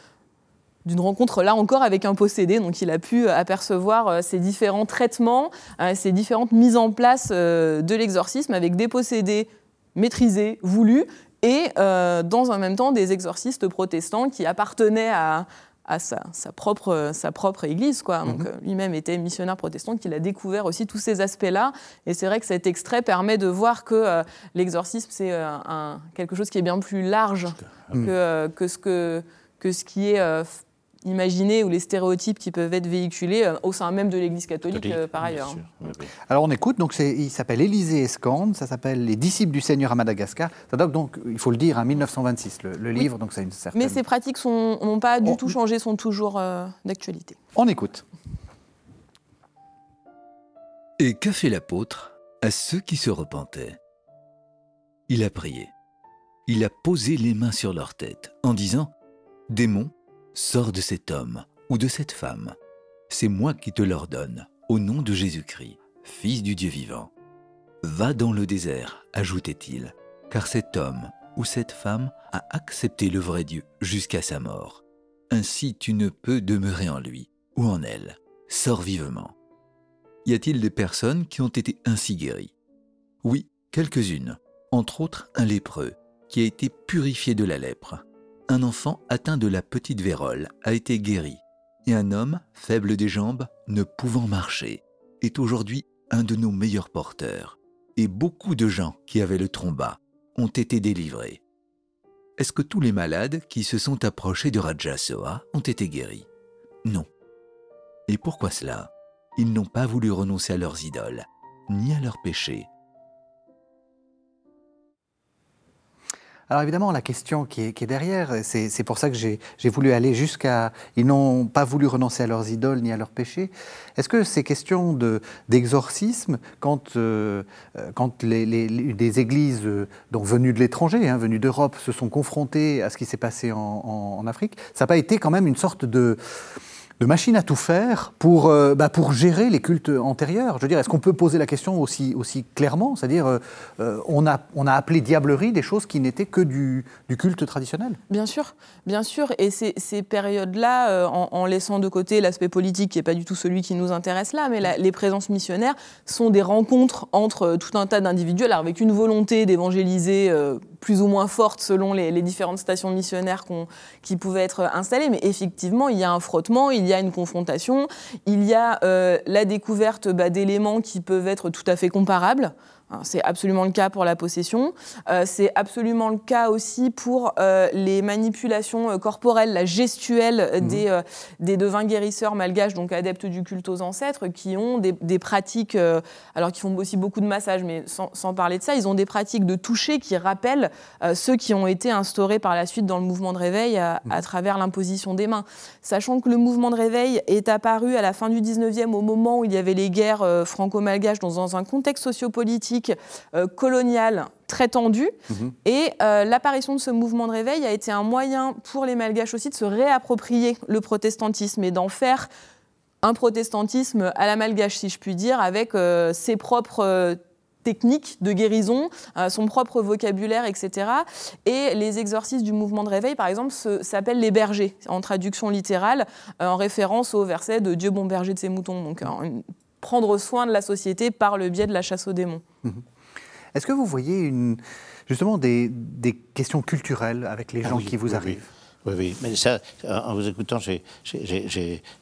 d'une rencontre là encore avec un possédé. Donc il a pu apercevoir ces différents traitements, ces différentes mises en place de l'exorcisme avec des possédés maîtrisés, voulus, et dans un même temps des exorcistes protestants qui appartenaient à, à sa, propre, sa propre église. Quoi. Donc, mhm. euh, lui-même était missionnaire protestant, qu'il a découvert aussi tous ces aspects-là. Et c'est vrai que cet extrait permet de voir que euh, l'exorcisme, c'est euh, quelque chose qui est bien plus large que, que, ce, que, que ce qui est imaginer ou les stéréotypes qui peuvent être véhiculés euh, au sein même de l'Église catholique, euh, par ailleurs. Alors on écoute, donc il s'appelle Élisée Escande, ça s'appelle Les disciples du Seigneur à Madagascar. Ça date donc, il faut le dire, en 1926, le, livre, donc ça une certaine... Mais ces pratiques n'ont pas du tout changé, sont toujours euh, d'actualité. On écoute. Et qu'a fait l'apôtre à ceux qui se repentaient? Il a prié. Il a posé les mains sur leur tête en disant Démons, Sors de cet homme ou de cette femme. C'est moi qui te l'ordonne, au nom de Jésus-Christ, Fils du Dieu vivant. Va dans le désert, ajoutait-il, car cet homme ou cette femme a accepté le vrai Dieu jusqu'à sa mort. Ainsi tu ne peux demeurer en lui ou en elle. Sors vivement. Y a-t-il des personnes qui ont été ainsi guéries? Oui, quelques-unes, entre autres un lépreux, qui a été purifié de la lèpre un enfant atteint de la petite vérole a été guéri et un homme, faible des jambes, ne pouvant marcher, est aujourd'hui un de nos meilleurs porteurs. Et beaucoup de gens qui avaient le tromba ont été délivrés. Est-ce que tous les malades qui se sont approchés de Rajasoa ont été guéris? Non. Et pourquoi cela? Ils n'ont pas voulu renoncer à leurs idoles, ni à leurs péchés, Alors évidemment, la question qui est, derrière, c'est pour ça que j'ai voulu aller jusqu'à... Ils n'ont pas voulu renoncer à leurs idoles ni à leurs péchés. Est-ce que ces questions d'exorcisme, quand, euh, quand les, églises euh, donc venues de l'étranger, hein, venues d'Europe, se sont confrontées à ce qui s'est passé en Afrique, ça n'a pas été quand même une sorte de de machine à tout faire pour, euh, bah, pour gérer les cultes antérieurs. Je veux dire, est-ce qu'on peut poser la question aussi, aussi clairement? C'est-à-dire, euh, euh, on, a, on a appelé diablerie des choses qui n'étaient que du, du, culte traditionnel Bien sûr, bien sûr. Et ces, ces périodes-là, en, laissant de côté l'aspect politique, qui n'est pas du tout celui qui nous intéresse là, mais les présences missionnaires sont des rencontres entre tout un tas d'individus, alors avec une volonté d'évangéliser plus ou moins forte selon les, différentes stations missionnaires qui pouvaient être installées. Mais effectivement, il y a un frottement, il y a une confrontation, il y a euh, la découverte bah, d'éléments qui peuvent être tout à fait comparables. Hein, c'est absolument le cas pour la possession. Euh, c'est absolument le cas aussi pour euh, les manipulations euh, corporelles, la gestuelle mmh. des, des devins guérisseurs malgaches, donc adeptes du culte aux ancêtres, qui ont des, pratiques, alors qui font aussi beaucoup de massages, mais sans, parler de ça, ils ont des pratiques de toucher qui rappellent ceux qui ont été instaurés par la suite dans le mouvement de réveil à, mmh. travers l'imposition des mains. Sachant que le mouvement de réveil est apparu à la fin du 19e, au moment où il y avait les guerres franco-malgaches, dans un contexte sociopolitique euh, coloniale très tendue. Mhm. Et euh, l'apparition de ce mouvement de réveil a été un moyen pour les Malgaches aussi de se réapproprier le protestantisme et d'en faire un protestantisme à la malgache, si je puis dire, avec euh, ses propres techniques de guérison, son propre vocabulaire, etc. Et les exorcistes du mouvement de réveil, par exemple, s'appellent les bergers, en traduction littérale, en référence au verset de Dieu bon berger de ses moutons. Donc, prendre soin de la société par le biais de la chasse aux démons. Mhm. Est-ce que vous voyez une, justement des, questions culturelles avec les ah gens qui vous arrivent? Oui. oui, mais ça, en vous écoutant, j'ai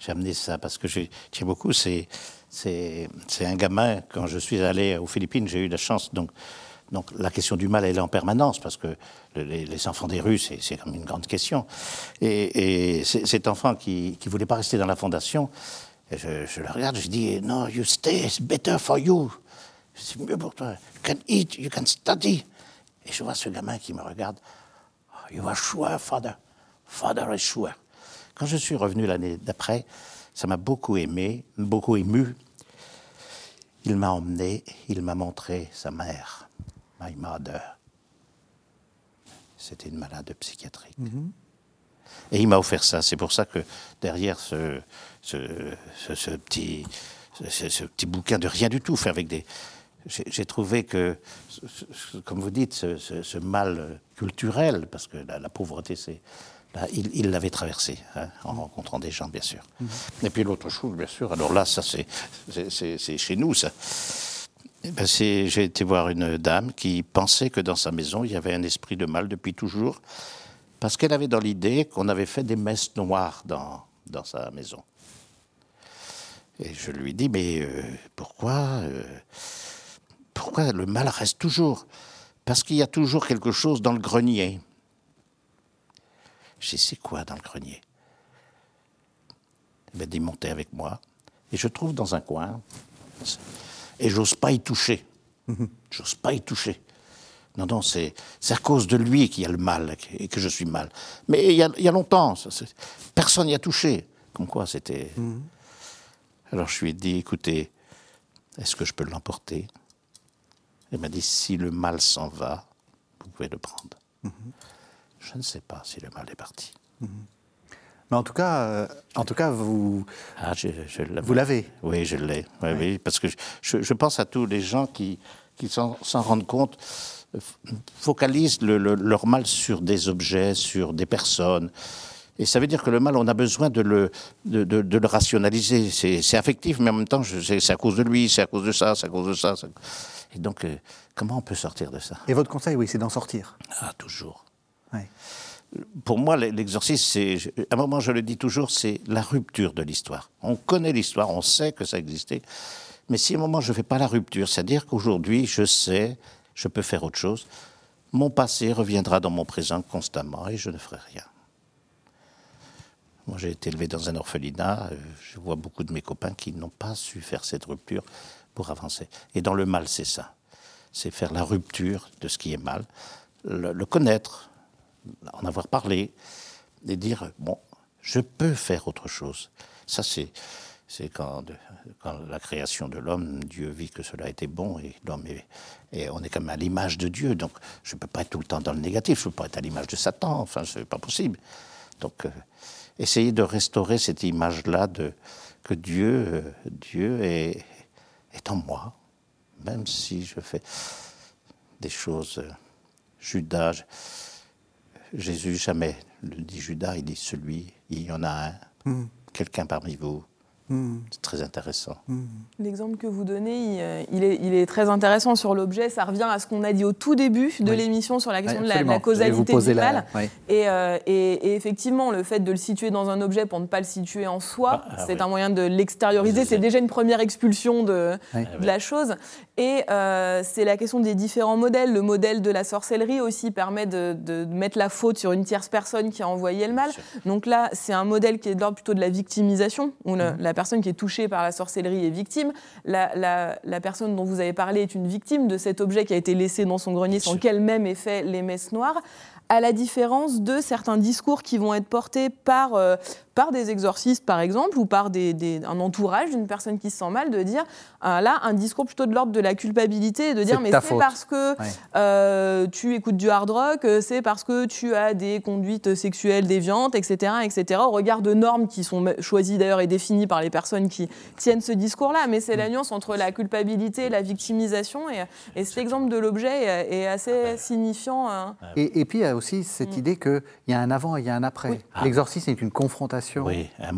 amené ça parce que j'ai beaucoup. C'est un gamin, quand je suis allé aux Philippines, j'ai eu la chance, donc, donc la question du mal, elle est en permanence, parce que les, enfants des rues, c'est comme une grande question. Et, et cet enfant qui ne voulait pas rester dans la fondation, je, le regarde, je dis, non, you stay, it's better for you. C'est mieux pour toi. You can eat, you can study. Et je vois ce gamin qui me regarde. Oh, you are sure, father. Father is sure. Quand je suis revenu l'année d'après, ça m'a beaucoup aimé, beaucoup ému. Il m'a emmené, il m'a montré sa mère, my mother. C'était une malade psychiatrique. Mm-hmm. Et il m'a offert ça. C'est pour ça que derrière ce, ce, petit, ce, petit bouquin de rien du tout, fait avec des, j'ai trouvé que, comme vous dites, ce, mal culturel, parce que la, pauvreté, c'est. il l'avait traversé, hein, en rencontrant des gens, bien sûr. Mm-hmm. Et puis l'autre chose, bien sûr, alors là, ça, c'est chez nous, ça. Eh ben, j'ai été voir une dame qui pensait que dans sa maison, il y avait un esprit de mal depuis toujours, parce qu'elle avait dans l'idée qu'on avait fait des messes noires dans, dans sa maison. Et je lui dis, mais euh, pourquoi, euh, pourquoi le mal reste toujours? Parce qu'il y a toujours quelque chose dans le grenier. Je sais quoi dans le grenier? Elle m'a dit, montez avec moi. Et je trouve dans un coin et j'ose pas y toucher. J'ose pas y toucher. Non, non, c'est à cause de lui qu'il y a le mal et que je suis mal. Mais il y a, longtemps, personne n'y a touché. Comme quoi, c'était. Mhm. Alors je lui ai dit écoutez, est-ce que je peux l'emporter? Elle m'a dit si le mal s'en va, vous pouvez le prendre. Mhm. Je ne sais pas si le mal est parti. Mhm. Mais en tout cas, euh, en tout cas vous, ah, je, vous l'avez. Oui, je l'ai. Oui, parce que je, pense à tous les gens qui, qui s'en rendent compte, euh, focalisent leur mal sur des objets, sur des personnes. Et ça veut dire que le mal, on a besoin de le, de, de, le rationaliser. C'est affectif, mais en même temps, c'est à cause de lui, c'est à cause de ça, c'est à cause de ça. Et donc, euh, comment on peut sortir de ça? Et votre conseil, oui, c'est d'en sortir. Ah, toujours. Pour moi, l'exorcisme, c'est, à un moment, je le dis toujours, c'est la rupture de l'histoire. On connaît l'histoire, on sait que ça existait, mais si à un moment je ne fais pas la rupture, c'est-à-dire qu'aujourd'hui, je sais, je peux faire autre chose, mon passé reviendra dans mon présent constamment et je ne ferai rien. Moi, j'ai été élevé dans un orphelinat, euh, je vois beaucoup de mes copains qui n'ont pas su faire cette rupture pour avancer. Et dans le mal, c'est ça. C'est faire la rupture de ce qui est mal, le connaître, en avoir parlé, et dire, bon, je peux faire autre chose. Ça, c'est, c'est quand, quand, la création de l'homme, Dieu vit que cela était bon, et on est comme à l'image de Dieu, donc je ne peux pas être tout le temps dans le négatif, je ne peux pas être à l'image de Satan, enfin, ce n'est pas possible. Donc, euh, essayer de restaurer cette image-là de que Dieu, euh, Dieu est, est en moi, même si je fais des choses. Euh, Judas, Jésus jamais le dit Judas, il dit celui, il y en a un, hmm. quelqu'un parmi vous Hmm. C'est très intéressant. Hmm. L'exemple que vous donnez, euh, il, est, très intéressant sur l'objet. Ça revient à ce qu'on a dit au tout début de l'émission sur la question de, la, causalité du mal. Euh, et, effectivement, le fait de le situer dans un objet pour ne pas le situer en soi, ah, ah c'est un moyen de l'extérioriser. C'est déjà une première expulsion de, la chose. Et euh, c'est la question des différents modèles. Le modèle de la sorcellerie aussi permet de, mettre la faute sur une tierce personne qui a envoyé le mal. Donc là, c'est un modèle qui est de l'ordre plutôt de la victimisation, où mmh. la personne qui est touchée par la sorcellerie est victime. La, personne dont vous avez parlé est une victime de cet objet qui a été laissé dans son grenier sans qu'elle-même ait fait les messes noires à la différence de certains discours qui vont être portés par, euh, par des exorcistes, par exemple, ou par des, un entourage d'une personne qui se sent mal, de dire, euh, là, un discours plutôt de l'ordre de la culpabilité, de dire, mais c'est parce que euh, tu écoutes du hard rock, c'est parce que tu as des conduites sexuelles déviantes, etc., etc., au regard de normes qui sont choisies d'ailleurs et définies par les personnes qui tiennent ce discours-là. Mais c'est la mm. nuance entre la culpabilité et la victimisation, et, et cet exemple de l'objet est, assez ah ben. signifiant. Hein. Et, et puis, aussi cette mm. idée qu'il y a un avant et il y a un après. Ah. L'exorcisme est une confrontation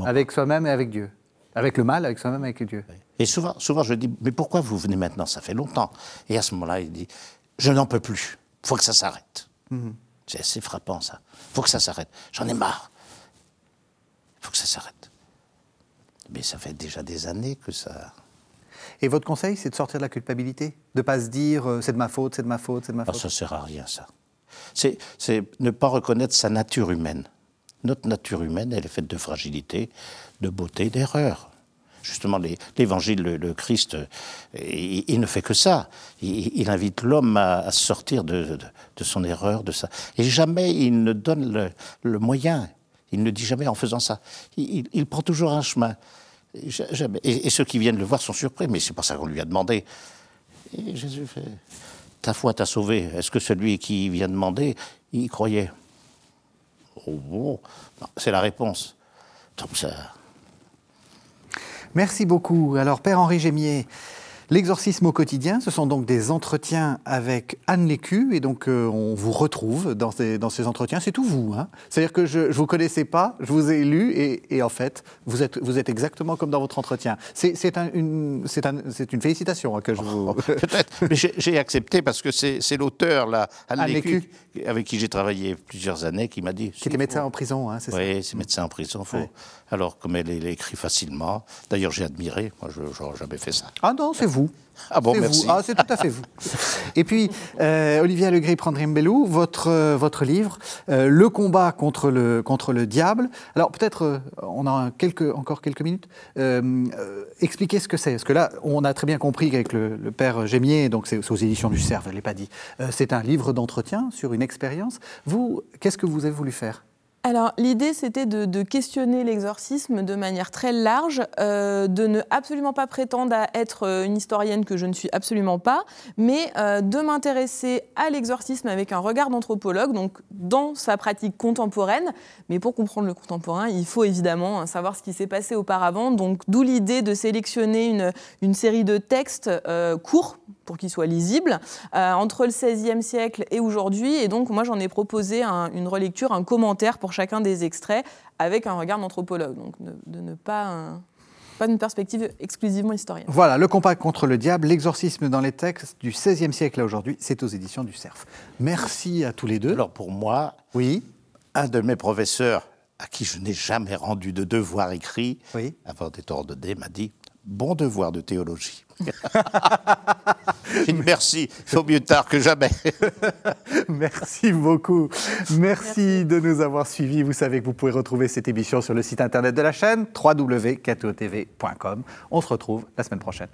avec soi-même et avec Dieu. Avec le mal, avec soi-même et avec Dieu. Et souvent, souvent, je dis, mais pourquoi vous venez maintenant? Ça fait longtemps. Et à ce moment-là, il dit, je n'en peux plus. Il faut que ça s'arrête. Mm-hmm. C'est assez frappant, ça. Il faut que ça s'arrête. J'en ai marre. Il faut que ça s'arrête. Mais ça fait déjà des années que ça... Et votre conseil, c'est de sortir de la culpabilité? De ne pas se dire, euh, c'est de ma faute, c'est de ma faute, c'est de ma ah, faute? Ça ne sert à rien, ça c'est ne pas reconnaître sa nature humaine. Notre nature humaine, elle est faite de fragilité, de beauté, d'erreur. Justement, l'Évangile, le, Christ, il, ne fait que ça. Il, invite l'homme à, sortir de, son erreur, de ça. Et jamais il ne donne le, moyen. Il ne dit jamais en faisant ça. Il, prend toujours un chemin. Jamais. Et, ceux qui viennent le voir sont surpris, mais c'est pas ça qu'on lui a demandé. Et Jésus fait ta foi t'a sauvé. Est-ce que celui qui vient demander, il croyait? C'est la réponse. Donc ça... Merci beaucoup. Alors, Père Henri Gémier, L'exorcisme au quotidien, ce sont donc des entretiens avec Anne Lécu, et donc euh, on vous retrouve dans ces, dans ces entretiens. C'est tout vous. Hein C'est-à-dire que je ne vous connaissais pas, je vous ai lu, et, et, en fait, vous êtes, vous êtes exactement comme dans votre entretien. C'est un, une, un, une félicitation hein, que je vous... Oh, Peut-être, mais j'ai accepté parce que c'est l'auteur, là, Anne, Anne Lécu, avec qui j'ai travaillé plusieurs années, qui m'a dit... Qui était médecin en prison, hein, c'est ça Oui, c'est médecin en prison. Faut, ouais. Alors, comme elle, elle, écrit facilement, d'ailleurs j'ai admiré, moi je n'aurais jamais fait ça. Ah non, c'est vous. Ah bon, merci. Ah, c'est tout à fait vous. Et puis, euh, Olivier Legris Prandrimbelou, votre, euh, votre livre, euh, Le combat contre le, contre le diable. Alors, peut-être, euh, on a quelques, encore quelques minutes. Expliquez ce que c'est. Parce que là, on a très bien compris qu'avec le, le, père Gémier, donc c'est aux éditions du Cerf, je ne l'ai pas dit, c'est un livre d'entretien sur une expérience. Vous, qu'est-ce que vous avez voulu faire? Alors l'idée c'était de, questionner l'exorcisme de manière très large, euh, de ne absolument pas prétendre à être une historienne que je ne suis absolument pas, mais euh, de m'intéresser à l'exorcisme avec un regard d'anthropologue, donc dans sa pratique contemporaine. Mais pour comprendre le contemporain, il faut évidemment savoir ce qui s'est passé auparavant, donc d'où l'idée de sélectionner une, série de textes euh, courts pour qu'ils soient lisibles, euh, entre le XVIe siècle et aujourd'hui. Et donc, moi, j'en ai proposé un, une relecture, un commentaire pour chacun des extraits, avec un regard d'anthropologue. Donc, de, de, ne pas... Un, pas une perspective exclusivement historienne. Voilà, le combat contre le diable, l'exorcisme dans les textes du XVIe siècle à aujourd'hui, c'est aux éditions du Cerf. Merci à tous les deux. Alors pour moi, oui. un de mes professeurs, à qui je n'ai jamais rendu de devoir écrit, oui. avant d'être ordonné, m'a dit bon devoir de théologie. Merci, il faut mieux tard que jamais. Merci beaucoup. Merci, Merci, de nous avoir suivis. Vous savez que vous pouvez retrouver cette émission sur le site internet de la chaîne www.ktotv.com. On se retrouve la semaine prochaine.